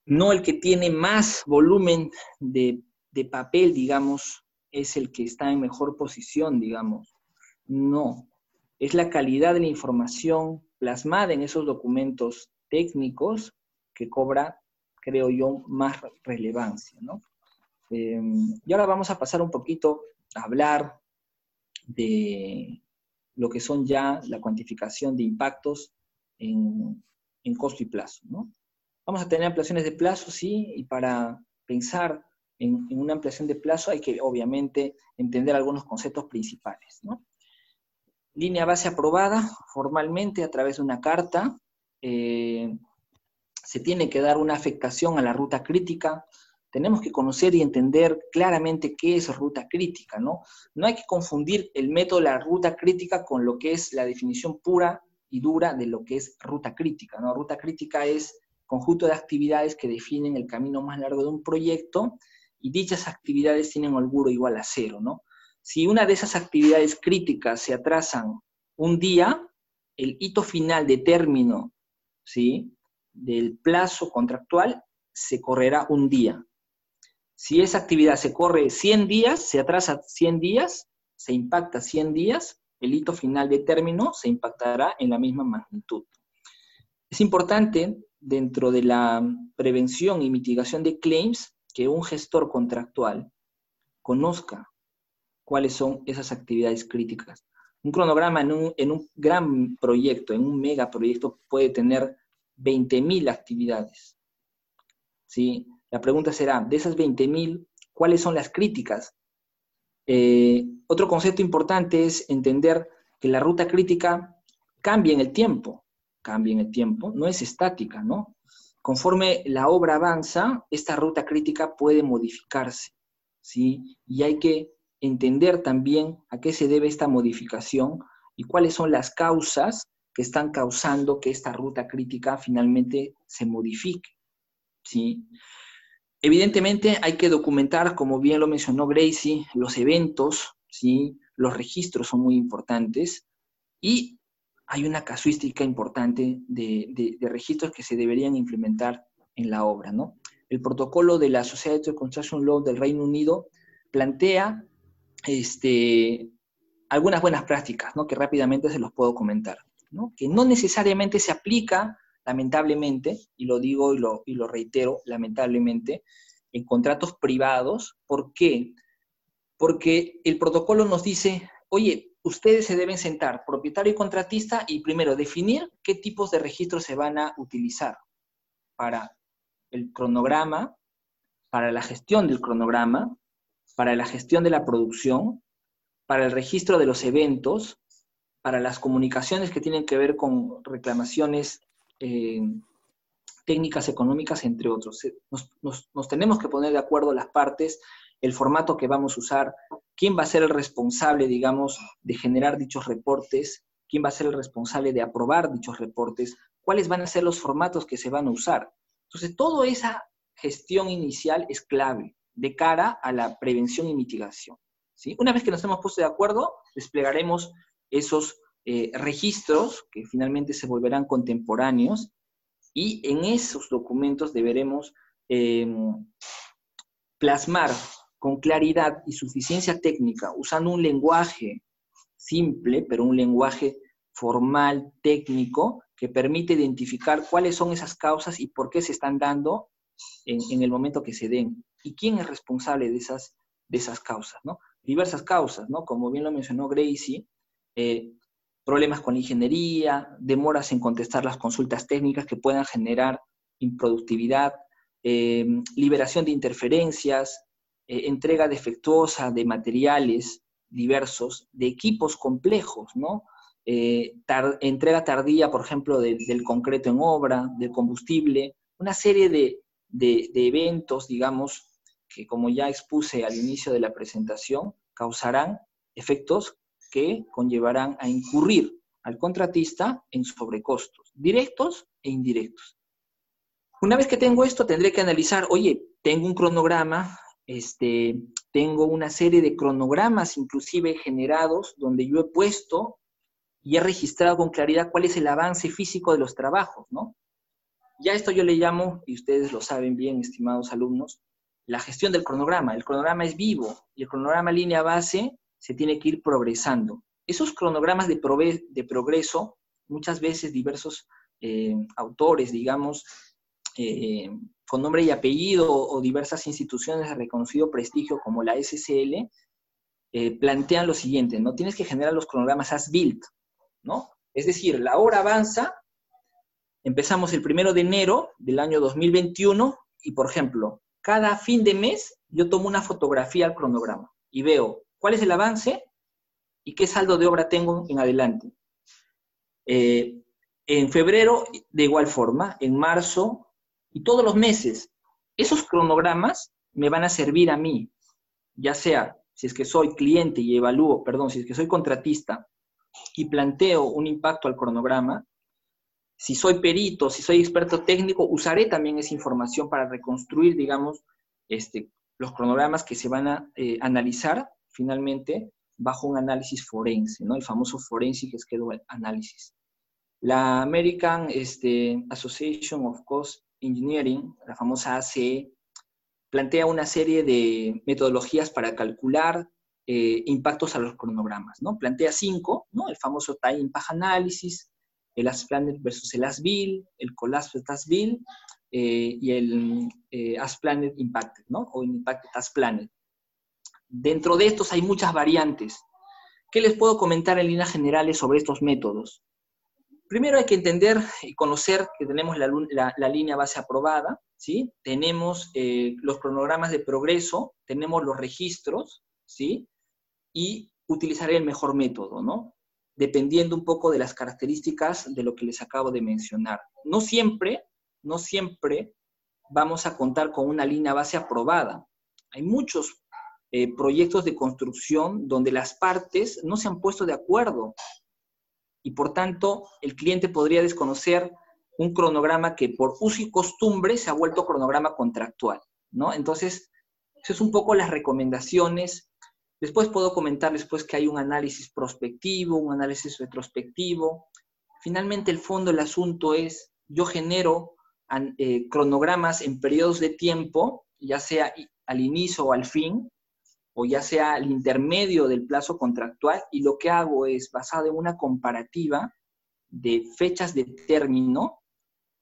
no el que tiene más volumen de, de, papel, digamos, es el que está en mejor posición, digamos. No, es la calidad de la información plasmada en esos documentos técnicos que cobra, creo yo, más relevancia, ¿no? Em, y ahora vamos a pasar un poquito a hablar de lo que son ya la cuantificación de impactos en, costo y plazo. ¿no? Vamos a tener ampliaciones de plazo, sí, y para pensar en, una ampliación de plazo hay que obviamente entender algunos conceptos principales. ¿no? Línea base aprobada formalmente a través de una carta. Eh, se tiene que dar una afectación a la ruta crítica tenemos que conocer y entender claramente qué es ruta crítica, ¿no? No hay que confundir el método de la ruta crítica con lo que es la definición pura y dura de lo que es ruta crítica, ¿no? Ruta crítica es conjunto de actividades que definen el camino más largo de un proyecto y dichas actividades tienen holguro igual a cero, ¿no? Si una de esas actividades críticas se atrasan un día, el hito final de término, ¿sí? del plazo contractual se correrá un día. Si esa actividad se corre 100 días, se atrasa 100 días, se impacta 100 días, el hito final de término se impactará en la misma magnitud. Es importante dentro de la prevención y mitigación de claims que un gestor contractual conozca cuáles son esas actividades críticas. Un cronograma en un, gran proyecto, en un megaproyecto, puede tener 20.000 actividades. ¿sí? La pregunta será, de esas 20.000, ¿cuáles son las críticas? Eh, otro concepto importante es entender que la ruta crítica cambia en el tiempo, cambia en el tiempo, no es estática, ¿no? Conforme la obra avanza, esta ruta crítica puede modificarse, ¿sí? Y hay que entender también a qué se debe esta modificación y cuáles son las causas que están causando que esta ruta crítica finalmente se modifique, ¿sí? Evidentemente hay que documentar, como bien lo mencionó Gracie, los eventos, ¿sí? los registros son muy importantes y hay una casuística importante de, registros que se deberían implementar en la obra. ¿no? El protocolo de la Society of Construction Law del Reino Unido plantea este, algunas buenas prácticas ¿no? que rápidamente se los puedo comentar, que no necesariamente se aplica lamentablemente, y lo digo y lo, y lo reitero, lamentablemente, en contratos privados. ¿Por qué? Porque el protocolo nos dice, oye, ustedes se deben sentar, propietario y contratista, y primero definir qué tipos de registros se van a utilizar para el cronograma, para la gestión del cronograma, para la gestión de la producción, para el registro de los eventos, para las comunicaciones que tienen que ver con reclamaciones eh, técnicas económicas, entre otros. Eh, nos, tenemos que poner de acuerdo las partes, el formato que vamos a usar, quién va a ser el responsable, digamos, de generar dichos reportes, quién va a ser el responsable de aprobar dichos reportes, cuáles van a ser los formatos que se van a usar. Entonces, toda esa gestión inicial es clave de cara a la prevención y mitigación. ¿sí? Una vez que nos hemos puesto de acuerdo, desplegaremos esos eh, registros que finalmente se volverán contemporáneos y en esos documentos deberemos em, plasmar con claridad y suficiencia técnica, usando un lenguaje simple, pero un lenguaje formal, técnico, que permite identificar cuáles son esas causas y por qué se están dando en, el momento que se den, y quién es responsable de esas, de esas causas, ¿no? Diversas causas, ¿no? Como bien lo mencionó Gracie, eh, problemas con ingeniería, demoras en contestar las consultas técnicas que puedan generar improductividad, eh, liberación de interferencias, eh, entrega defectuosa de materiales diversos, de equipos complejos, ¿no? Entrega tardía, por ejemplo, del concreto en obra, del combustible, una serie de, de eventos, digamos, que como ya expuse al inicio de la presentación, causarán efectos que conllevarán a incurrir al contratista en sobrecostos, directos e indirectos. Una vez que tengo esto, tendré que analizar, oye, tengo un cronograma este, tengo una serie de cronogramas inclusive generados donde yo he puesto y he registrado con claridad cuál es el avance físico de los trabajos, ¿no? Ya esto yo le llamo, y ustedes lo saben bien, estimados alumnos, la gestión del cronograma. El cronograma es vivo y el cronograma línea base se tiene que ir progresando. Esos cronogramas de, progreso, muchas veces diversos eh, autores, digamos, eh, con nombre y apellido o diversas instituciones de reconocido prestigio como la SCL, eh, plantean lo siguiente, ¿no? Tienes que generar los cronogramas as built, ¿no? Es decir, la hora avanza, empezamos el primero de enero del año 2021 y, por ejemplo, cada fin de mes yo tomo una fotografía al cronograma y veo cuál es el avance y qué saldo de obra tengo en adelante. Eh, en febrero, de igual forma, en marzo y todos los meses. Esos cronogramas me van a servir a mí, ya sea si es que soy cliente y evalúo, perdón, si es que soy contratista y planteo un impacto al cronograma, si soy perito, si soy experto técnico, usaré también esa información para reconstruir, digamos, este, los cronogramas que se van a eh, analizar finalmente bajo un análisis forense, ¿no? El famoso Forensic Schedule Analysis. La American este, Association of Cost Engineering, la famosa ACE, plantea una serie de metodologías para calcular eh, impactos a los cronogramas, ¿no? Plantea cinco, ¿no? El famoso Time Impact Analysis, el As-Planet versus el As-Bill, el Collapse As-Bill eh, y el eh, As-Planet Impacted, ¿no? O Impacted As-Planet. Dentro de estos hay muchas variantes. ¿Qué les puedo comentar en líneas generales sobre estos métodos? Primero hay que entender y conocer que tenemos la, línea base aprobada, ¿sí? Tenemos eh, los cronogramas de progreso, tenemos los registros, ¿sí? Y utilizaré el mejor método, ¿no? Dependiendo un poco de las características de lo que les acabo de mencionar. No siempre, no siempre vamos a contar con una línea base aprobada. Hay muchos eh, proyectos de construcción donde las partes no se han puesto de acuerdo y por tanto el cliente podría desconocer un cronograma que por uso y costumbre se ha vuelto cronograma contractual, ¿no? Entonces, eso es un poco las recomendaciones. Después puedo comentar después que hay un análisis prospectivo, un análisis retrospectivo. Finalmente, el fondo del asunto es, yo genero eh, cronogramas en periodos de tiempo, ya sea al inicio o al fin, o ya sea el intermedio del plazo contractual, y lo que hago es, basado en una comparativa de fechas de término,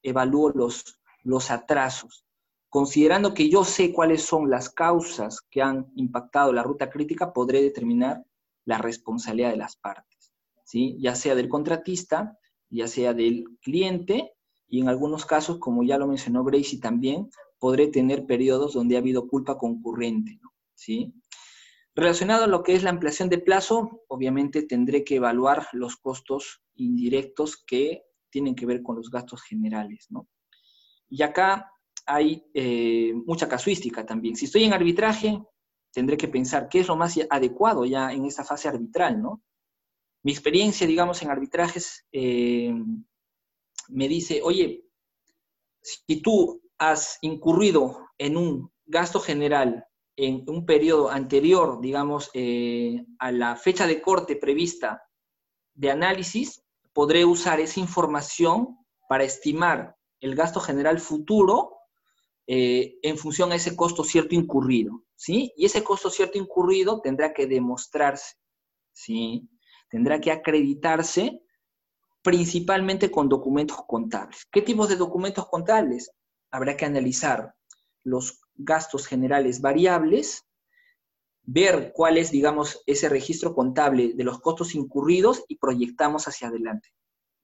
evalúo los, los atrasos. Considerando que yo sé cuáles son las causas que han impactado la ruta crítica, podré determinar la responsabilidad de las partes, ¿sí? ya sea del contratista, ya sea del cliente, y en algunos casos, como ya lo mencionó Gracie también, podré tener periodos donde ha habido culpa concurrente, ¿sí? Relacionado a lo que es la ampliación de plazo, obviamente tendré que evaluar los costos indirectos que tienen que ver con los gastos generales, ¿no? Y acá hay eh, mucha casuística también. Si estoy en arbitraje, tendré que pensar qué es lo más adecuado ya en esta fase arbitral, ¿no? Mi experiencia, digamos, en arbitrajes eh, me dice, oye, si tú has incurrido en un gasto general en un periodo anterior, digamos, eh, a la fecha de corte prevista de análisis, podré usar esa información para estimar el gasto general futuro eh, en función a ese costo cierto incurrido, ¿sí? Y ese costo cierto incurrido tendrá que demostrarse, ¿sí? Tendrá que acreditarse principalmente con documentos contables. ¿Qué tipos de documentos contables? Habrá que analizar los gastos generales variables, ver cuál es, digamos, ese registro contable de los costos incurridos y proyectamos hacia adelante.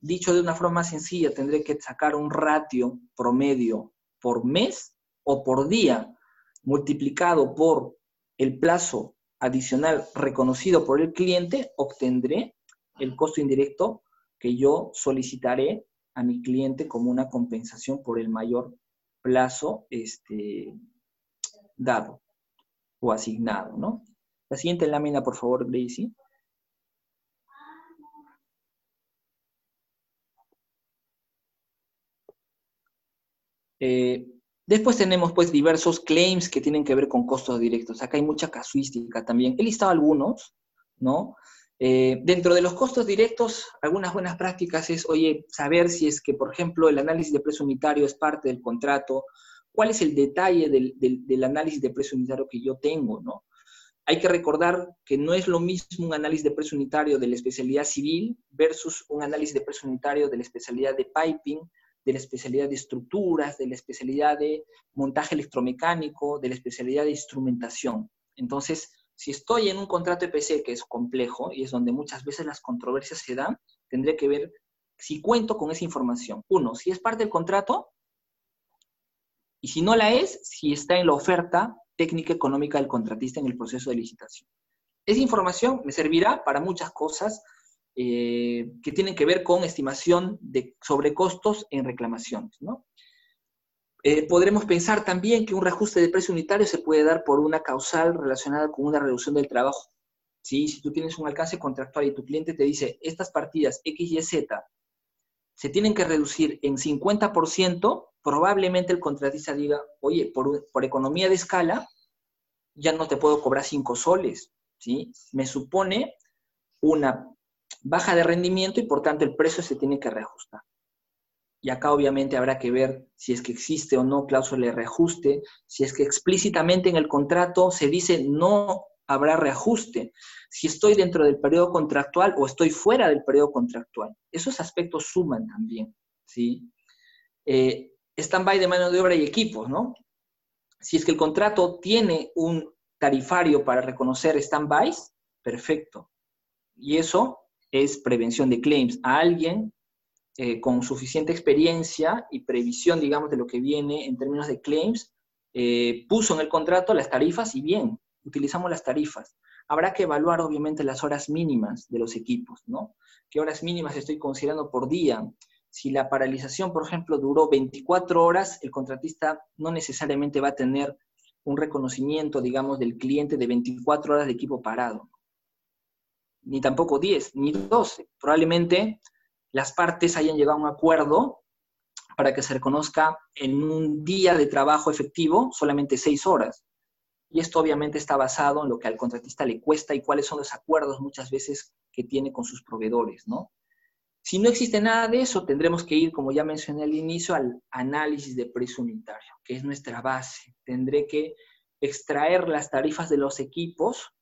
Dicho de una forma sencilla, tendré que sacar un ratio promedio por mes o por día multiplicado por el plazo adicional reconocido por el cliente, obtendré el costo indirecto que yo solicitaré a mi cliente como una compensación por el mayor plazo este, dado o asignado, ¿no? La siguiente lámina, por favor, Gracie. Eh, Después tenemos pues diversos claims que tienen que ver con costos directos. Acá hay mucha casuística también. He listado algunos, ¿no? Eh, dentro de los costos directos, algunas buenas prácticas es, oye, saber si es que, por ejemplo, el análisis de precio unitario es parte del contrato, cuál es el detalle del, del análisis de precio unitario que yo tengo, ¿no? Hay que recordar que no es lo mismo un análisis de precio unitario de la especialidad civil versus un análisis de precio unitario de la especialidad de piping, de la especialidad de estructuras, de la especialidad de montaje electromecánico, de la especialidad de instrumentación. Entonces, si estoy en un contrato EPC que es complejo y es donde muchas veces las controversias se dan, tendré que ver si cuento con esa información. Uno, si es parte del contrato y si no la es, si está en la oferta técnica económica del contratista en el proceso de licitación. Esa información me servirá para muchas cosas eh, que tienen que ver con estimación de sobrecostos en reclamaciones. ¿no? Eh, podremos pensar también que un reajuste de precio unitario se puede dar por una causal relacionada con una reducción del trabajo. ¿sí? Si tú tienes un alcance contractual y tu cliente te dice, estas partidas X, Y, Z se tienen que reducir en 50%, probablemente el contratista diga, oye, por, economía de escala, ya no te puedo cobrar 5 soles, ¿sí? Me supone una baja de rendimiento y por tanto el precio se tiene que reajustar. Y acá obviamente habrá que ver si es que existe o no cláusula de reajuste, si es que explícitamente en el contrato se dice no habrá reajuste, si estoy dentro del periodo contractual o estoy fuera del periodo contractual. Esos aspectos suman también, ¿sí? Eh, stand-by de mano de obra y equipos, ¿no? Si es que el contrato tiene un tarifario para reconocer stand-bys, perfecto. Y eso es prevención de claims. A alguien eh, con suficiente experiencia y previsión, digamos, de lo que viene en términos de claims, eh, puso en el contrato las tarifas y bien, utilizamos las tarifas. Habrá que evaluar, obviamente, las horas mínimas de los equipos, ¿no? ¿Qué horas mínimas estoy considerando por día? Si la paralización, por ejemplo, duró 24 horas, el contratista no necesariamente va a tener un reconocimiento, digamos, del cliente de 24 horas de equipo parado. Ni tampoco 10, ni 12. Probablemente las partes hayan llegado a un acuerdo para que se reconozca en un día de trabajo efectivo solamente 6 horas. Y esto obviamente está basado en lo que al contratista le cuesta y cuáles son los acuerdos muchas veces que tiene con sus proveedores, ¿no? Si no existe nada de eso, tendremos que ir, como ya mencioné al inicio, al análisis de precio unitario, que es nuestra base. Tendré que extraer las tarifas de los equipos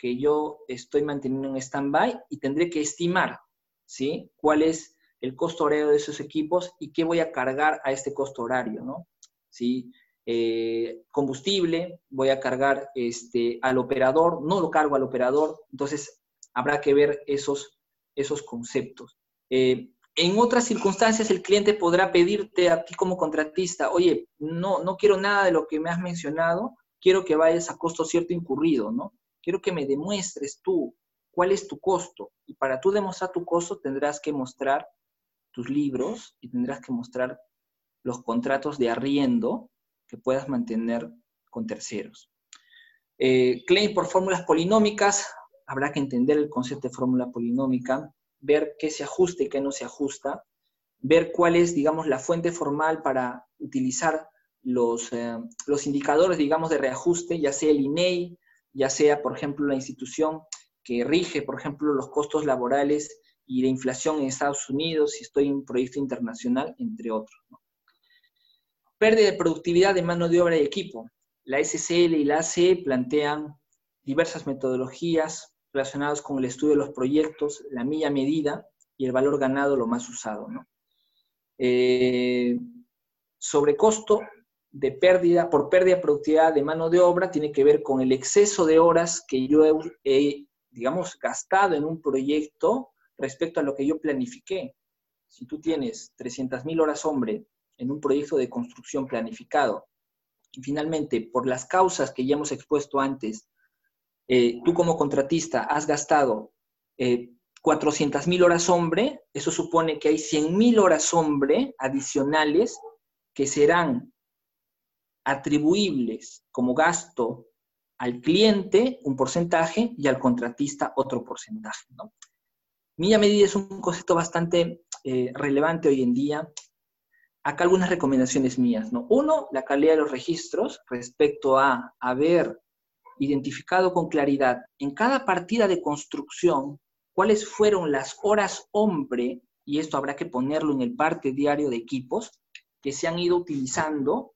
que yo estoy manteniendo en stand-by y tendré que estimar, ¿sí? ¿Cuál es el costo horario de esos equipos y qué voy a cargar a este costo horario, ¿no? ¿Sí? Eh, combustible, voy a cargar este, al operador, no lo cargo al operador, entonces habrá que ver esos, esos conceptos. Eh, en otras circunstancias, el cliente podrá pedirte a ti como contratista, oye, no, no quiero nada de lo que me has mencionado, quiero que vayas a costo cierto incurrido, ¿no? Quiero que me demuestres tú cuál es tu costo. Y para tú demostrar tu costo tendrás que mostrar tus libros y tendrás que mostrar los contratos de arriendo que puedas mantener con terceros. Eh, claim por fórmulas polinómicas, habrá que entender el concepto de fórmula polinómica, ver qué se ajusta y qué no se ajusta, ver cuál es, digamos, la fuente formal para utilizar los, eh, los indicadores, digamos, de reajuste, ya sea el INEI, ya sea, por ejemplo, la institución que rige, por ejemplo, los costos laborales y la inflación en Estados Unidos, si estoy en un proyecto internacional, entre otros. Pérdida de productividad de mano de obra y equipo. La SCL y la ACE plantean diversas metodologías relacionadas con el estudio de los proyectos, la milla medida y el valor ganado lo más usado. ¿no? Eh, sobrecosto de pérdida, por pérdida de productividad de mano de obra tiene que ver con el exceso de horas que yo he, digamos, gastado en un proyecto respecto a lo que yo planifiqué. Si tú tienes 300.000 horas hombre en un proyecto de construcción planificado. Y finalmente, por las causas que ya hemos expuesto antes, eh, tú como contratista has gastado eh, 400.000 horas hombre, eso supone que hay 100.000 horas hombre adicionales que serán atribuibles como gasto al cliente un porcentaje y al contratista otro porcentaje. ¿no? Milla medida es un concepto bastante eh, relevante hoy en día acá algunas recomendaciones mías, ¿no? Uno, la calidad de los registros respecto a haber identificado con claridad en cada partida de construcción cuáles fueron las horas hombre, y esto habrá que ponerlo en el parte diario de equipos, que se han ido utilizando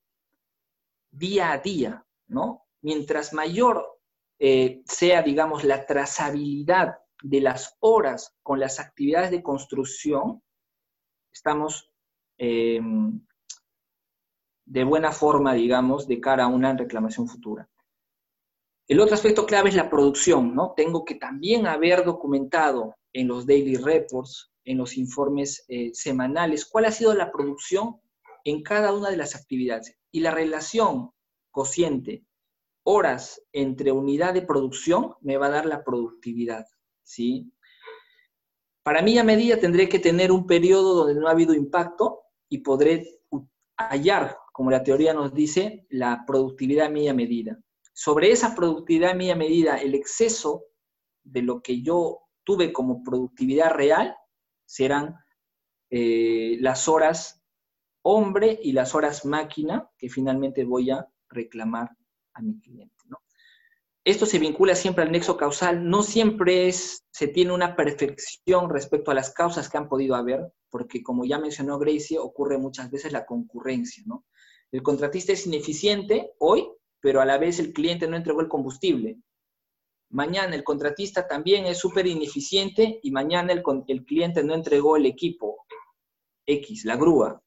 día a día, ¿no? Mientras mayor eh, sea, digamos, la trazabilidad de las horas con las actividades de construcción, estamos em, de buena forma, digamos, de cara a una reclamación futura. El otro aspecto clave es la producción, ¿no? Tengo que también haber documentado en los daily reports, en los informes eh, semanales, cuál ha sido la producción en cada una de las actividades. Y la relación cociente horas entre unidad de producción me va a dar la productividad, ¿sí? Para mí a medida tendré que tener un periodo donde no ha habido impacto y podré hallar, como la teoría nos dice, la productividad media medida. Sobre esa productividad media medida, el exceso de lo que yo tuve como productividad real serán eh, las horas hombre y las horas máquina que finalmente voy a reclamar a mi cliente. Esto se vincula siempre al nexo causal, no siempre es, se tiene una perfección respecto a las causas que han podido haber, porque como ya mencionó Gracie, ocurre muchas veces la concurrencia. El contratista es ineficiente hoy, pero a la vez el cliente no entregó el combustible. Mañana el contratista también es súper ineficiente y mañana el cliente no entregó el equipo X, la grúa.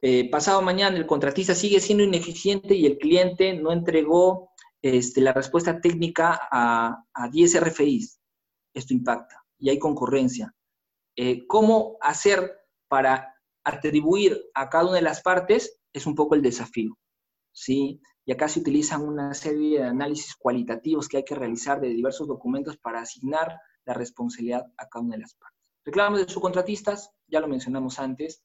Eh, pasado mañana el contratista sigue siendo ineficiente y el cliente no entregó este, la respuesta técnica a, 10 RFIs. Esto impacta y hay concurrencia. Eh, ¿Cómo hacer para atribuir a cada una de las partes? Es un poco el desafío. ¿sí? Y acá se utilizan una serie de análisis cualitativos que hay que realizar de diversos documentos para asignar la responsabilidad a cada una de las partes. Reclamos de subcontratistas, ya lo mencionamos antes,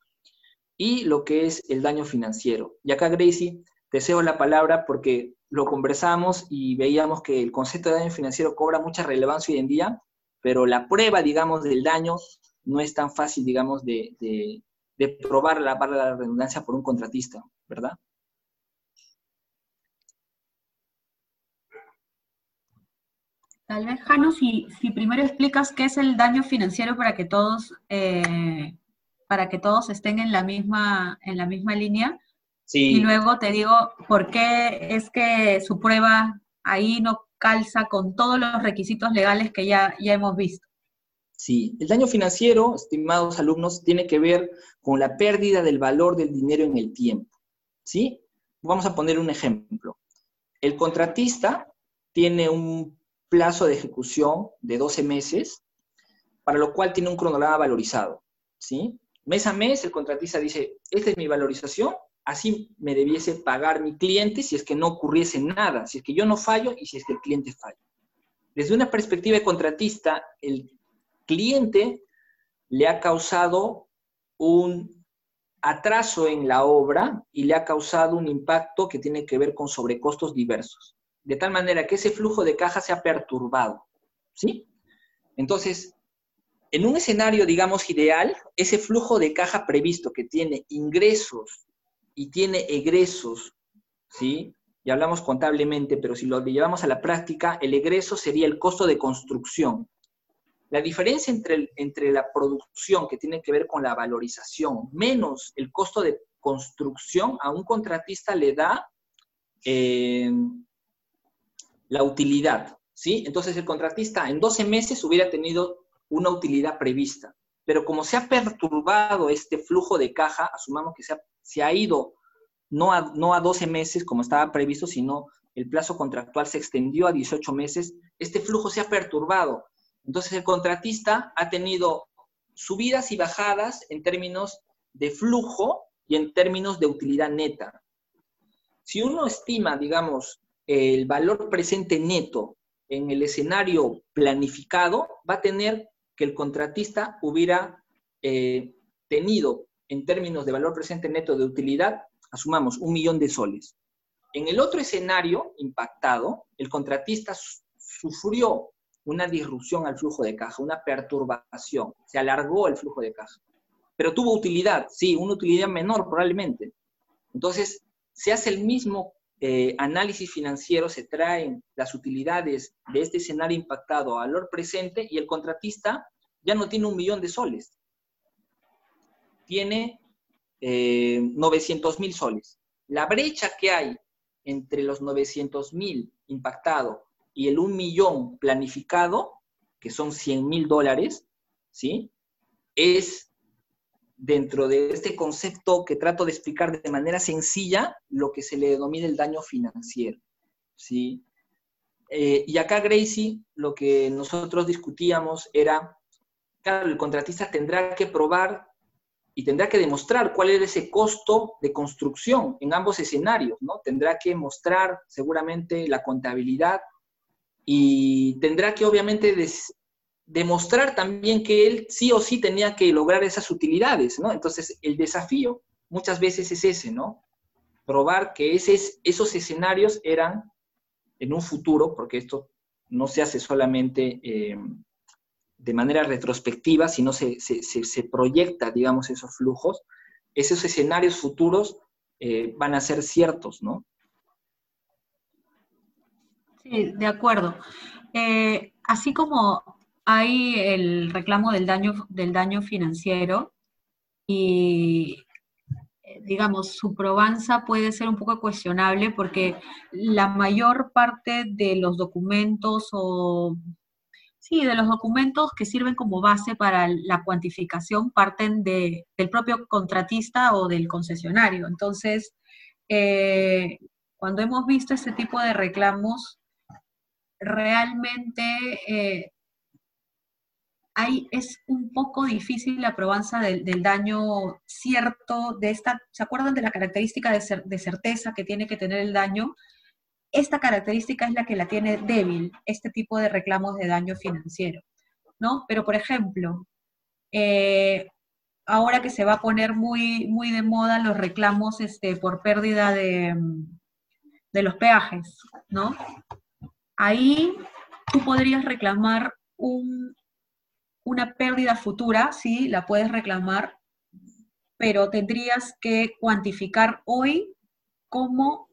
y lo que es el daño financiero. Y acá, Gracie, te cedo la palabra porque lo conversamos y veíamos que el concepto de daño financiero cobra mucha relevancia hoy en día, pero la prueba, digamos, del daño no es tan fácil, digamos, de, de, probar la de la redundancia por un contratista, ¿verdad? Tal vez, Jano, si, si primero explicas qué es el daño financiero para que todos eh, para que todos estén en la misma, en la misma línea. Y luego te digo por qué es que su prueba ahí no calza con todos los requisitos legales que ya, ya hemos visto. Sí, el daño financiero, estimados alumnos, tiene que ver con la pérdida del valor del dinero en el tiempo. ¿Sí? Vamos a poner un ejemplo. El contratista tiene un plazo de ejecución de 12 meses, para lo cual tiene un cronograma valorizado. ¿Sí? Mes a mes el contratista dice, esta es mi valorización, así me debiese pagar mi cliente si es que no ocurriese nada, si es que yo no fallo y si es que el cliente falla. Desde una perspectiva de contratista, el cliente le ha causado un atraso en la obra y le ha causado un impacto que tiene que ver con sobrecostos diversos, de tal manera que ese flujo de caja se ha perturbado, ¿sí? Entonces, en un escenario, digamos, ideal, ese flujo de caja previsto que tiene ingresos y tiene egresos, ¿sí? Y hablamos contablemente, pero si lo llevamos a la práctica, el egreso sería el costo de construcción. La diferencia entre, entre la producción, que tiene que ver con la valorización, menos el costo de construcción, a un contratista le da eh, la utilidad, ¿sí? Entonces el contratista en 12 meses hubiera tenido una utilidad prevista. Pero como se ha perturbado este flujo de caja, asumamos que se ha, se ha ido no a, no a 12 meses como estaba previsto, sino el plazo contractual se extendió a 18 meses, este flujo se ha perturbado. Entonces el contratista ha tenido subidas y bajadas en términos de flujo y en términos de utilidad neta. Si uno estima, digamos, el valor presente neto en el escenario planificado, va a tener que el contratista hubiera eh, tenido en términos de valor presente neto de utilidad, asumamos, un millón de soles. En el otro escenario impactado, el contratista sufrió una disrupción al flujo de caja, una perturbación, se alargó el flujo de caja. pero tuvo utilidad, sí, una utilidad menor probablemente. Entonces, se hace el mismo eh, análisis financiero, se traen las utilidades de este escenario impactado al valor presente y el contratista ya no tiene un millón de soles, tiene 900 eh, mil soles. La brecha que hay entre los 900 mil impactado y el 1 millón planificado, que son 100 mil dólares, ¿sí? Es dentro de este concepto que trato de explicar de manera sencilla lo que se le denomina el daño financiero, ¿sí? Eh, y acá, Gracie, lo que nosotros discutíamos era, claro, el contratista tendrá que probar y tendrá que demostrar cuál es ese costo de construcción en ambos escenarios, ¿no? Tendrá que mostrar seguramente la contabilidad y tendrá que obviamente demostrar también que él sí o sí tenía que lograr esas utilidades, ¿no? Entonces, el desafío muchas veces es ese, ¿no? Probar que esos escenarios eran en un futuro, porque esto no se hace solamente eh, de manera retrospectiva, sino se, se, proyecta, digamos, esos flujos, esos escenarios futuros eh, van a ser ciertos, ¿no? Sí, de acuerdo. Eh, así como hay el reclamo del daño, del daño financiero y digamos, su probanza puede ser un poco cuestionable porque la mayor parte de los documentos o Sí, de los documentos que sirven como base para la cuantificación parten de, del propio contratista o del concesionario. Entonces, eh, cuando hemos visto este tipo de reclamos, realmente eh, es un poco difícil la probanza del, daño cierto de esta, ¿se acuerdan de la característica de, de certeza que tiene que tener el daño? Esta característica es la que la tiene débil, este tipo de reclamos de daño financiero, ¿no? Pero, por ejemplo, eh, ahora que se va a poner muy, muy de moda los reclamos este, por pérdida de, de los peajes, ¿no? Ahí tú podrías reclamar un, una pérdida futura, sí, la puedes reclamar, pero tendrías que cuantificar hoy cómo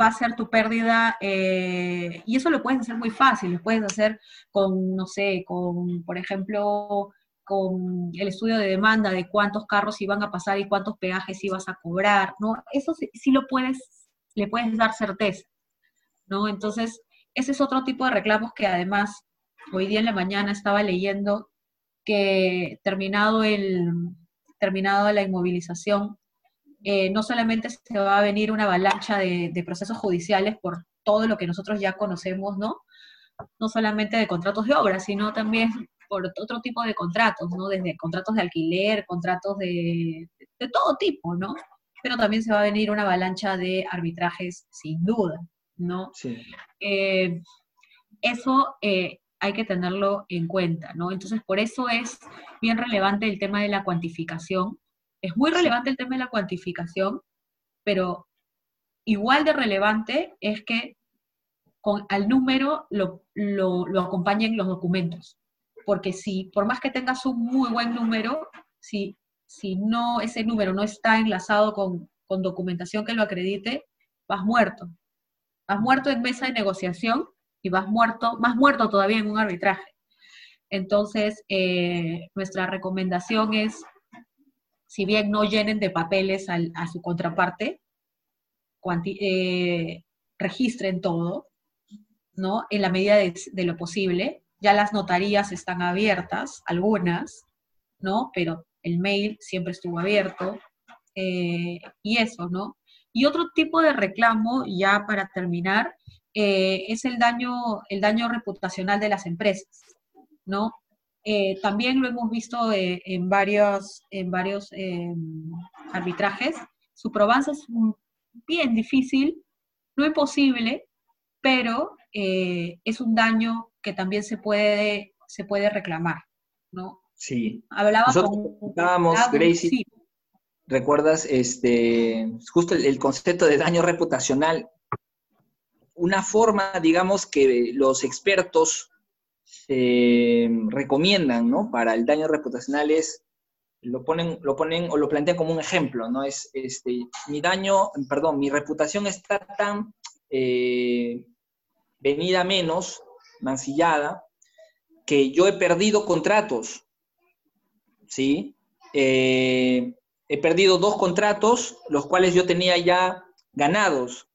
va a ser tu pérdida, eh, y eso lo puedes hacer muy fácil, lo puedes hacer con, no sé, con, por ejemplo, con el estudio de demanda de cuántos carros iban a pasar y cuántos peajes ibas a cobrar, ¿no? Eso sí, lo puedes, le puedes dar certeza, ¿no? Entonces, ese es otro tipo de reclamos que además hoy día en la mañana estaba leyendo que terminado el terminado la inmovilización eh, no solamente se va a venir una avalancha de, procesos judiciales por todo lo que nosotros ya conocemos, ¿no? No solamente de contratos de obra, sino también por otro tipo de contratos, ¿no? Desde contratos de alquiler, contratos de, de todo tipo, ¿no? Pero también se va a venir una avalancha de arbitrajes sin duda, ¿no? Sí. Eh, eso eh, hay que tenerlo en cuenta, ¿no? Entonces, por eso es bien relevante el tema de la cuantificación, es muy relevante el tema de la cuantificación, pero igual de relevante es que con, al número lo, acompañen los documentos. Porque si, por más que tengas un muy buen número, si, si no, ese número no está enlazado con, documentación que lo acredite, vas muerto. Vas muerto en mesa de negociación y vas muerto, más muerto todavía en un arbitraje. Entonces, eh, nuestra recomendación es si bien no llenen de papeles a su contraparte, eh, registren todo, ¿no? En la medida de, lo posible. Ya las notarías están abiertas, algunas, ¿no? Pero el mail siempre estuvo abierto. Eh, y eso, ¿no? Y otro tipo de reclamo, ya para terminar, eh, es el daño, el daño reputacional de las empresas, ¿no? Eh, también lo hemos visto eh, en varios, en varios em, arbitrajes. Su probanza es bien difícil, no imposible, pero eh, es un daño que también se puede, se puede reclamar, ¿no? Sí. Hablaba con... Gracie, ¿recuerdas este, justo el concepto de daño reputacional? Una forma, digamos, que los expertos se recomiendan ¿no? para el daño reputacional es lo ponen, lo ponen o lo plantean como un ejemplo, ¿no? Es este, mi daño, perdón, mi reputación está tan eh, venida menos, mancillada, que yo he perdido contratos, ¿sí? Eh, he perdido dos contratos, los cuales yo tenía ya ganados.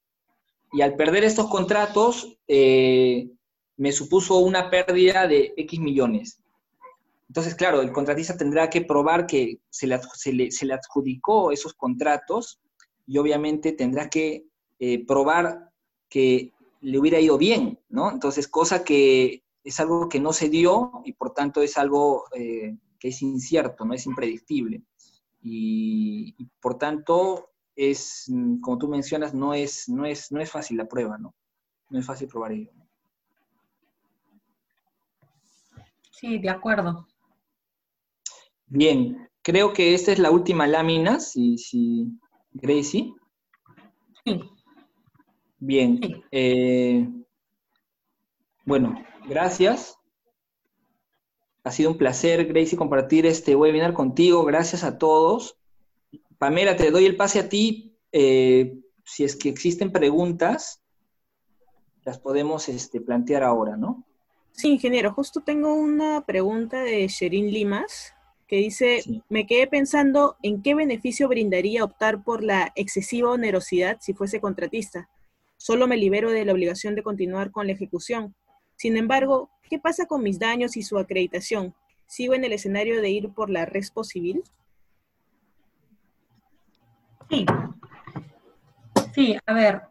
Y al perder estos contratos, eh, me supuso una pérdida de X millones. Entonces, claro, el contratista tendrá que probar que se le, adjudicó esos contratos y obviamente tendrá que eh, probar que le hubiera ido bien, ¿no? Entonces, cosa que es algo que no se dio y por tanto es algo eh, que es incierto, no es impredictible. Y, por tanto, es, como tú mencionas, no es, no, es, no es fácil la prueba, ¿no? No es fácil probar ello. Sí, de acuerdo. Bien, creo que esta es la última lámina, si, si Gracie. Sí. Bien. Eh, bueno, gracias. Ha sido un placer, Gracie, compartir este webinar contigo. Gracias a todos. Pamela, te doy el pase a ti. Eh, si es que existen preguntas, las podemos este, plantear ahora, ¿no? Sí, ingeniero, justo tengo una pregunta de Sherin Limas que dice, me quedé pensando en qué beneficio brindaría optar por la excesiva onerosidad si fuese contratista. Solo me libero de la obligación de continuar con la ejecución. Sin embargo, ¿qué pasa con mis daños y su acreditación? ¿Sigo en el escenario de ir por la respo civil? Sí. Sí, a ver,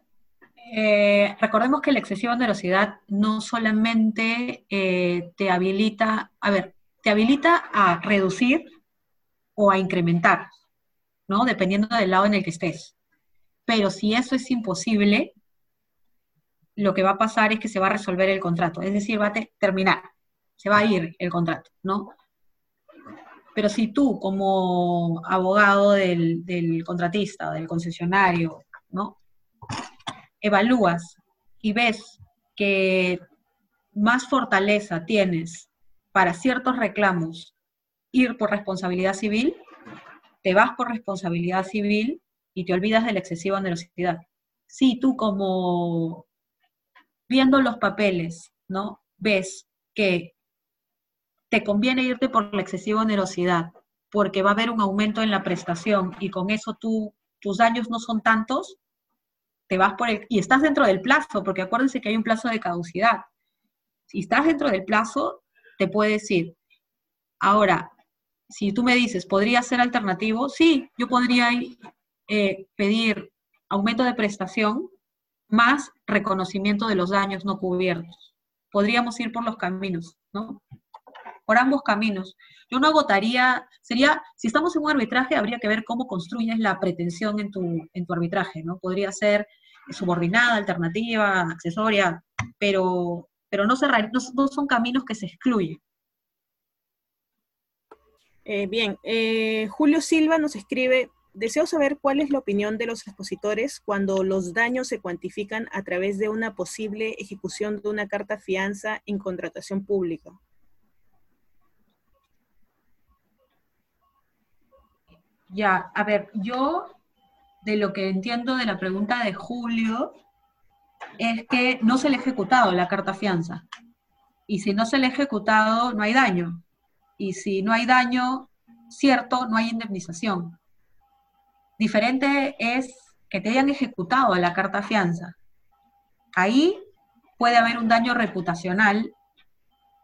eh, recordemos que la excesiva onerosidad no solamente eh, te habilita, a ver, te habilita a reducir o a incrementar, ¿no? Dependiendo del lado en el que estés. Pero si eso es imposible, lo que va a pasar es que se va a resolver el contrato, es decir, va a terminar, se va a ir el contrato, ¿no? Pero si tú como abogado del, del contratista del concesionario, ¿no? Evalúas y ves que más fortaleza tienes para ciertos reclamos ir por responsabilidad civil, te vas por responsabilidad civil y te olvidas de la excesiva onerosidad. Si tú como viendo los papeles, ¿no? Ves que te conviene irte por la excesiva onerosidad porque va a haber un aumento en la prestación y con eso tú, tus daños no son tantos, te vas por el, y estás dentro del plazo, porque acuérdense que hay un plazo de caducidad. Si estás dentro del plazo, te puede decir, ahora, si tú me dices, ¿podría ser alternativo? Sí, yo podría eh, pedir aumento de prestación más reconocimiento de los daños no cubiertos. Podríamos ir por los caminos, ¿no? Por ambos caminos. Yo no agotaría, sería, si estamos en un arbitraje, habría que ver cómo construyes la pretensión en tu, en tu arbitraje, ¿no? Podría ser subordinada, alternativa, accesoria, pero pero no, cerrar, no, son caminos que se excluyen. Eh, bien, eh, Julio Silva nos escribe, deseo saber cuál es la opinión de los expositores cuando los daños se cuantifican a través de una posible ejecución de una carta fianza en contratación pública. Ya, a ver, yo de lo que entiendo de la pregunta de Julio, es que no se le ha ejecutado la carta fianza. Y si no se le ha ejecutado, no hay daño. Y si no hay daño, cierto, no hay indemnización. Diferente es que te hayan ejecutado la carta fianza. Ahí puede haber un daño reputacional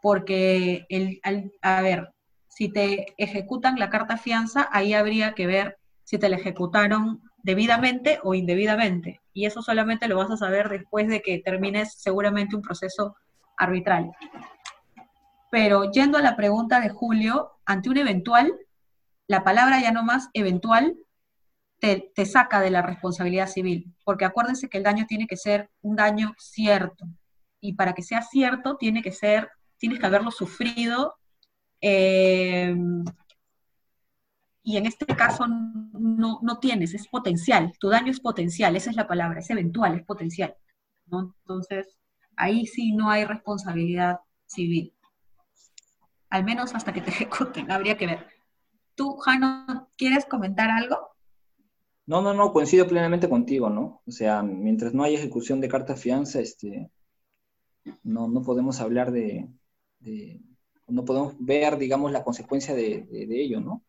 porque, el, a ver, si te ejecutan la carta fianza, ahí habría que ver si te la ejecutaron debidamente o indebidamente. Y eso solamente lo vas a saber después de que termines seguramente un proceso arbitral. Pero yendo a la pregunta de Julio, ante un eventual, la palabra ya no más eventual te, saca de la responsabilidad civil, porque acuérdense que el daño tiene que ser un daño cierto, y para que sea cierto tiene que ser, tienes que haberlo sufrido eh, y en este caso no, tienes, es potencial, tu daño es potencial, esa es la palabra, es eventual, es potencial. Entonces, ahí sí no hay responsabilidad civil. Al menos hasta que te ejecuten, habría que ver. ¿Tú, Jano, quieres comentar algo? No, no, no, coincido plenamente contigo, ¿no? O sea, mientras no haya ejecución de carta fianza, este, no, no podemos hablar de, no podemos ver, digamos, la consecuencia de, ello, ¿no?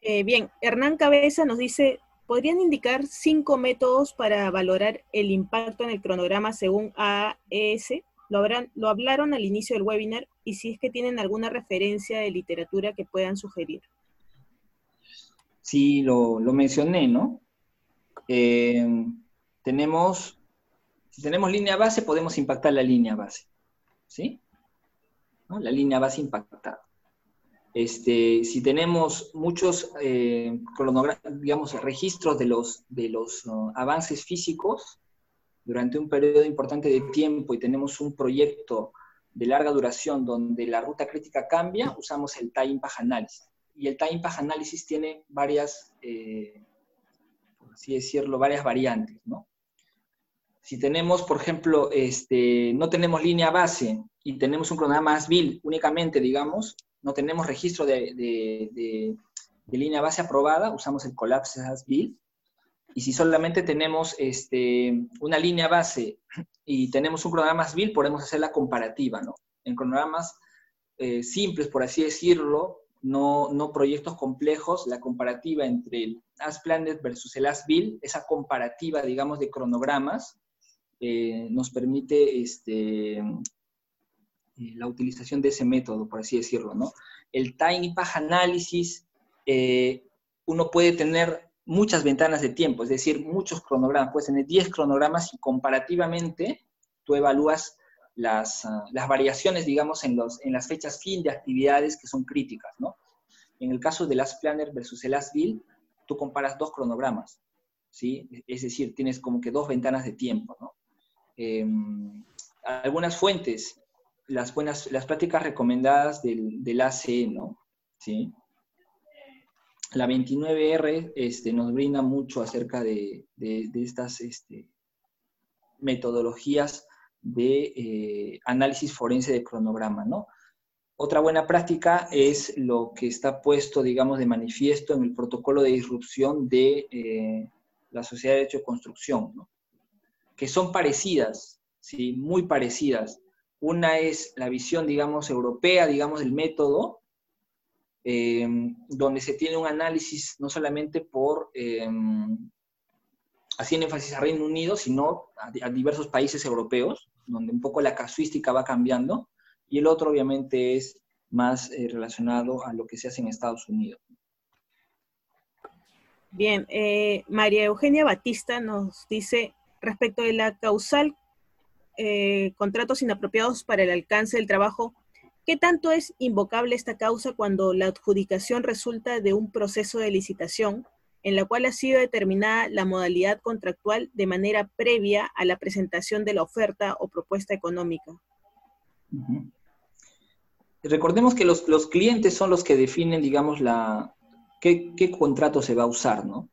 Eh, bien, Hernán Cabeza nos dice, ¿podrían indicar cinco métodos para valorar el impacto en el cronograma según AES? Lo, habrán, lo hablaron al inicio del webinar y si es que tienen alguna referencia de literatura que puedan sugerir sí lo, mencioné, ¿no? Eh, tenemos, si tenemos línea base, podemos impactar la línea base, ¿sí? La línea base impactada. Este, si tenemos muchos eh, digamos, registros de los, de los avances físicos durante un periodo importante de tiempo y tenemos un proyecto de larga duración donde la ruta crítica cambia, usamos el time impact analysis y el time path análisis tiene varias, eh, por así decirlo, varias variantes, ¿no? Si tenemos, por ejemplo, este, no tenemos línea base y tenemos un cronograma ASBIL únicamente, digamos, no tenemos registro de, de, línea base aprobada, usamos el Collapse ASBIL. Y si solamente tenemos este, una línea base y tenemos un cronograma ASBIL, podemos hacer la comparativa, ¿no? En cronogramas eh, simples, por así decirlo, no, proyectos complejos, la comparativa entre el ASPLANET versus el ASBIL, esa comparativa, digamos, de cronogramas, eh, nos permite este, eh, la utilización de ese método, por así decirlo, ¿no? El Time Impact Analysis, eh, uno puede tener muchas ventanas de tiempo, es decir, muchos cronogramas, puedes tener 10 cronogramas y comparativamente tú evalúas las, ah, variaciones, digamos, en, las fechas fin de actividades que son críticas. En el caso del Last Planner versus el Last Bill, tú comparas dos cronogramas. Es decir, tienes como que dos ventanas de tiempo, ¿no? Em, algunas fuentes, las buenas, las prácticas recomendadas del, del ACE, ¿no? ¿Sí? La 29R este, nos brinda mucho acerca de, de, estas este, metodologías de eh, análisis forense de cronograma, ¿no? Otra buena práctica es lo que está puesto, digamos, de manifiesto en el protocolo de disrupción de eh, la Sociedad de Derecho de Construcción, ¿no? Que son parecidas, ¿sí? muy parecidas. Una es la visión, digamos, europea, digamos, del método, eh, donde se tiene un análisis no solamente por haciendo énfasis a Reino Unido, sino a, diversos países europeos, donde un poco la casuística va cambiando, y el otro obviamente es más eh, relacionado a lo que se hace en Estados Unidos. Bien, eh, María Eugenia Batista nos dice respecto de la causal eh, contratos inapropiados para el alcance del trabajo, ¿qué tanto es invocable esta causa cuando la adjudicación resulta de un proceso de licitación en la cual ha sido determinada la modalidad contractual de manera previa a la presentación de la oferta o propuesta económica. Recordemos que los, clientes son los que definen, digamos, la, qué, contrato se va a usar, ¿no?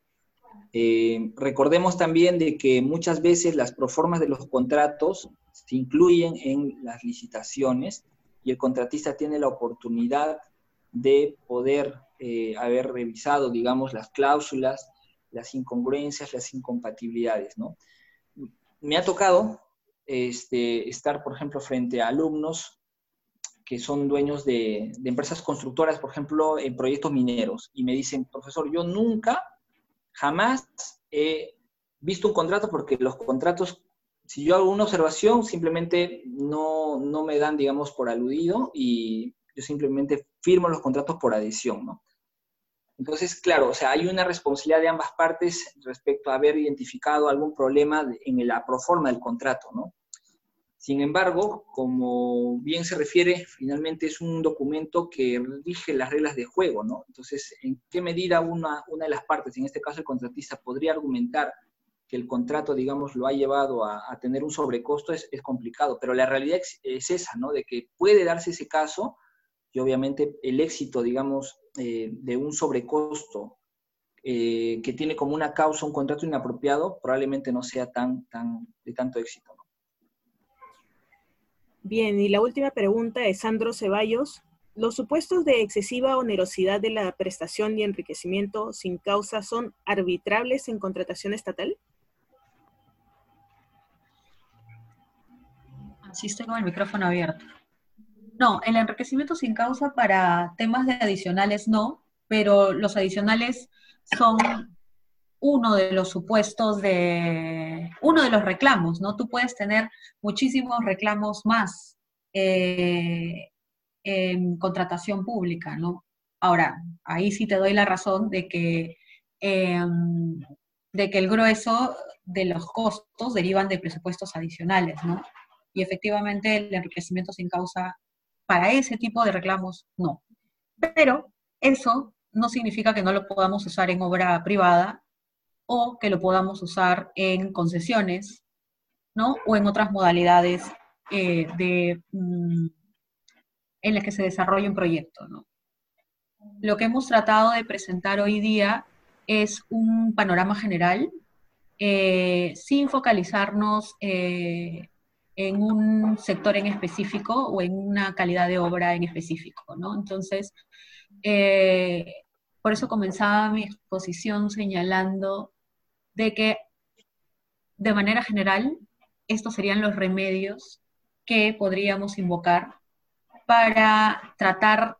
Eh, recordemos también de que muchas veces las proformas de los contratos se incluyen en las licitaciones y el contratista tiene la oportunidad de poder eh, haber revisado, digamos, las cláusulas, las incongruencias, las incompatibilidades, ¿no? Me ha tocado este, estar, por ejemplo, frente a alumnos que son dueños de, empresas constructoras, por ejemplo, en proyectos mineros, y me dicen, profesor, yo nunca, jamás he visto un contrato porque los contratos, si yo hago una observación, simplemente no, no me dan, digamos, por aludido y yo simplemente firmo los contratos por adhesión, ¿no? Entonces, claro, o sea, hay una responsabilidad de ambas partes respecto a haber identificado algún problema en la proforma del contrato, ¿no? Sin embargo, como bien se refiere, finalmente es un documento que rige las reglas de juego, ¿no? Entonces, ¿en qué medida una, una de las partes, en este caso el contratista, podría argumentar que el contrato, digamos, lo ha llevado a, tener un sobrecosto? Es, es, complicado, pero la realidad es esa, ¿no? De que puede darse ese caso y obviamente el éxito, digamos, eh, de un sobrecosto eh, que tiene como una causa un contrato inapropiado, probablemente no sea tan, tan de tanto éxito. Bien, y la última pregunta de Sandro Ceballos ¿Los supuestos de excesiva onerosidad de la prestación y enriquecimiento sin causa son arbitrables en contratación estatal? Estoy con el micrófono abierto. No, el enriquecimiento sin causa para temas de adicionales no, pero los adicionales son uno de los supuestos de, uno de los reclamos, ¿no? Tú puedes tener muchísimos reclamos más eh, en contratación pública, ¿no? Ahora, ahí sí te doy la razón de que, em, de que el grueso de los costos derivan de presupuestos adicionales, ¿no? Y efectivamente el enriquecimiento sin causa para ese tipo de reclamos, no. Pero eso no significa que no lo podamos usar en obra privada o que lo podamos usar en concesiones, ¿no? O en otras modalidades eh, de, mm, en las que se desarrolla un proyecto. Lo que hemos tratado de presentar hoy día es un panorama general, eh, sin focalizarnos eh, en un sector en específico o en una calidad de obra en específico, ¿no? Entonces, por eso comenzaba mi exposición señalando de que de manera general estos serían los remedios que podríamos invocar para tratar,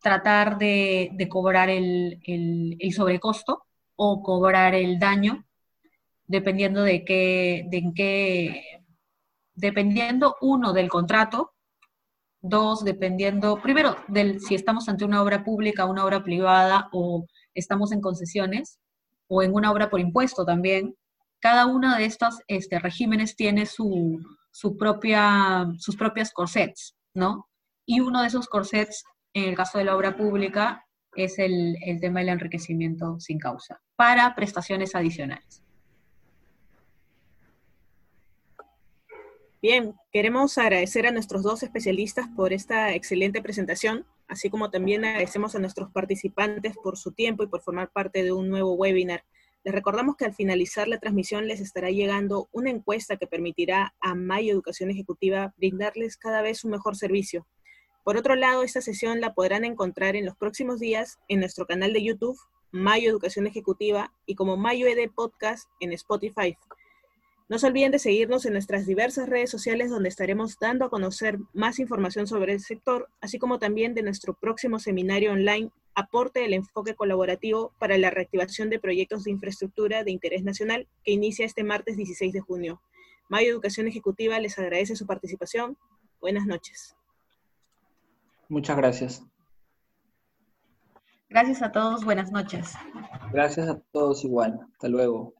tratar de, cobrar el, sobrecosto o cobrar el daño, dependiendo de qué, de en qué, dependiendo uno del contrato, dos, dependiendo, primero, del, si estamos ante una obra pública, una obra privada o estamos en concesiones, o en una obra por impuesto también, cada uno de estos este, regímenes tiene su, propia, sus propias corsets, ¿no? Y uno de esos corsets, en el caso de la obra pública, es el, el tema del enriquecimiento sin causa, para prestaciones adicionales. Bien, queremos agradecer a nuestros dos especialistas por esta excelente presentación así como también agradecemos a nuestros participantes por su tiempo y por formar parte de un nuevo webinar. Les recordamos que al finalizar la transmisión les estará llegando una encuesta que permitirá a Mayo Educación Ejecutiva brindarles cada vez un mejor servicio. Por otro lado, esta sesión la podrán encontrar en los próximos días en nuestro canal de YouTube, Mayo Educación Ejecutiva, y como Mayo ED Podcast en Spotify. No se olviden de seguirnos en nuestras diversas redes sociales donde estaremos dando a conocer más información sobre el sector, así como también de nuestro próximo seminario online Aporte del enfoque colaborativo para la reactivación de proyectos de infraestructura de interés nacional que inicia este martes 16 de junio. Mayo Educación Ejecutiva les agradece su participación. Buenas noches. Muchas gracias. Gracias a todos, buenas noches. Gracias a todos igual. Hasta luego.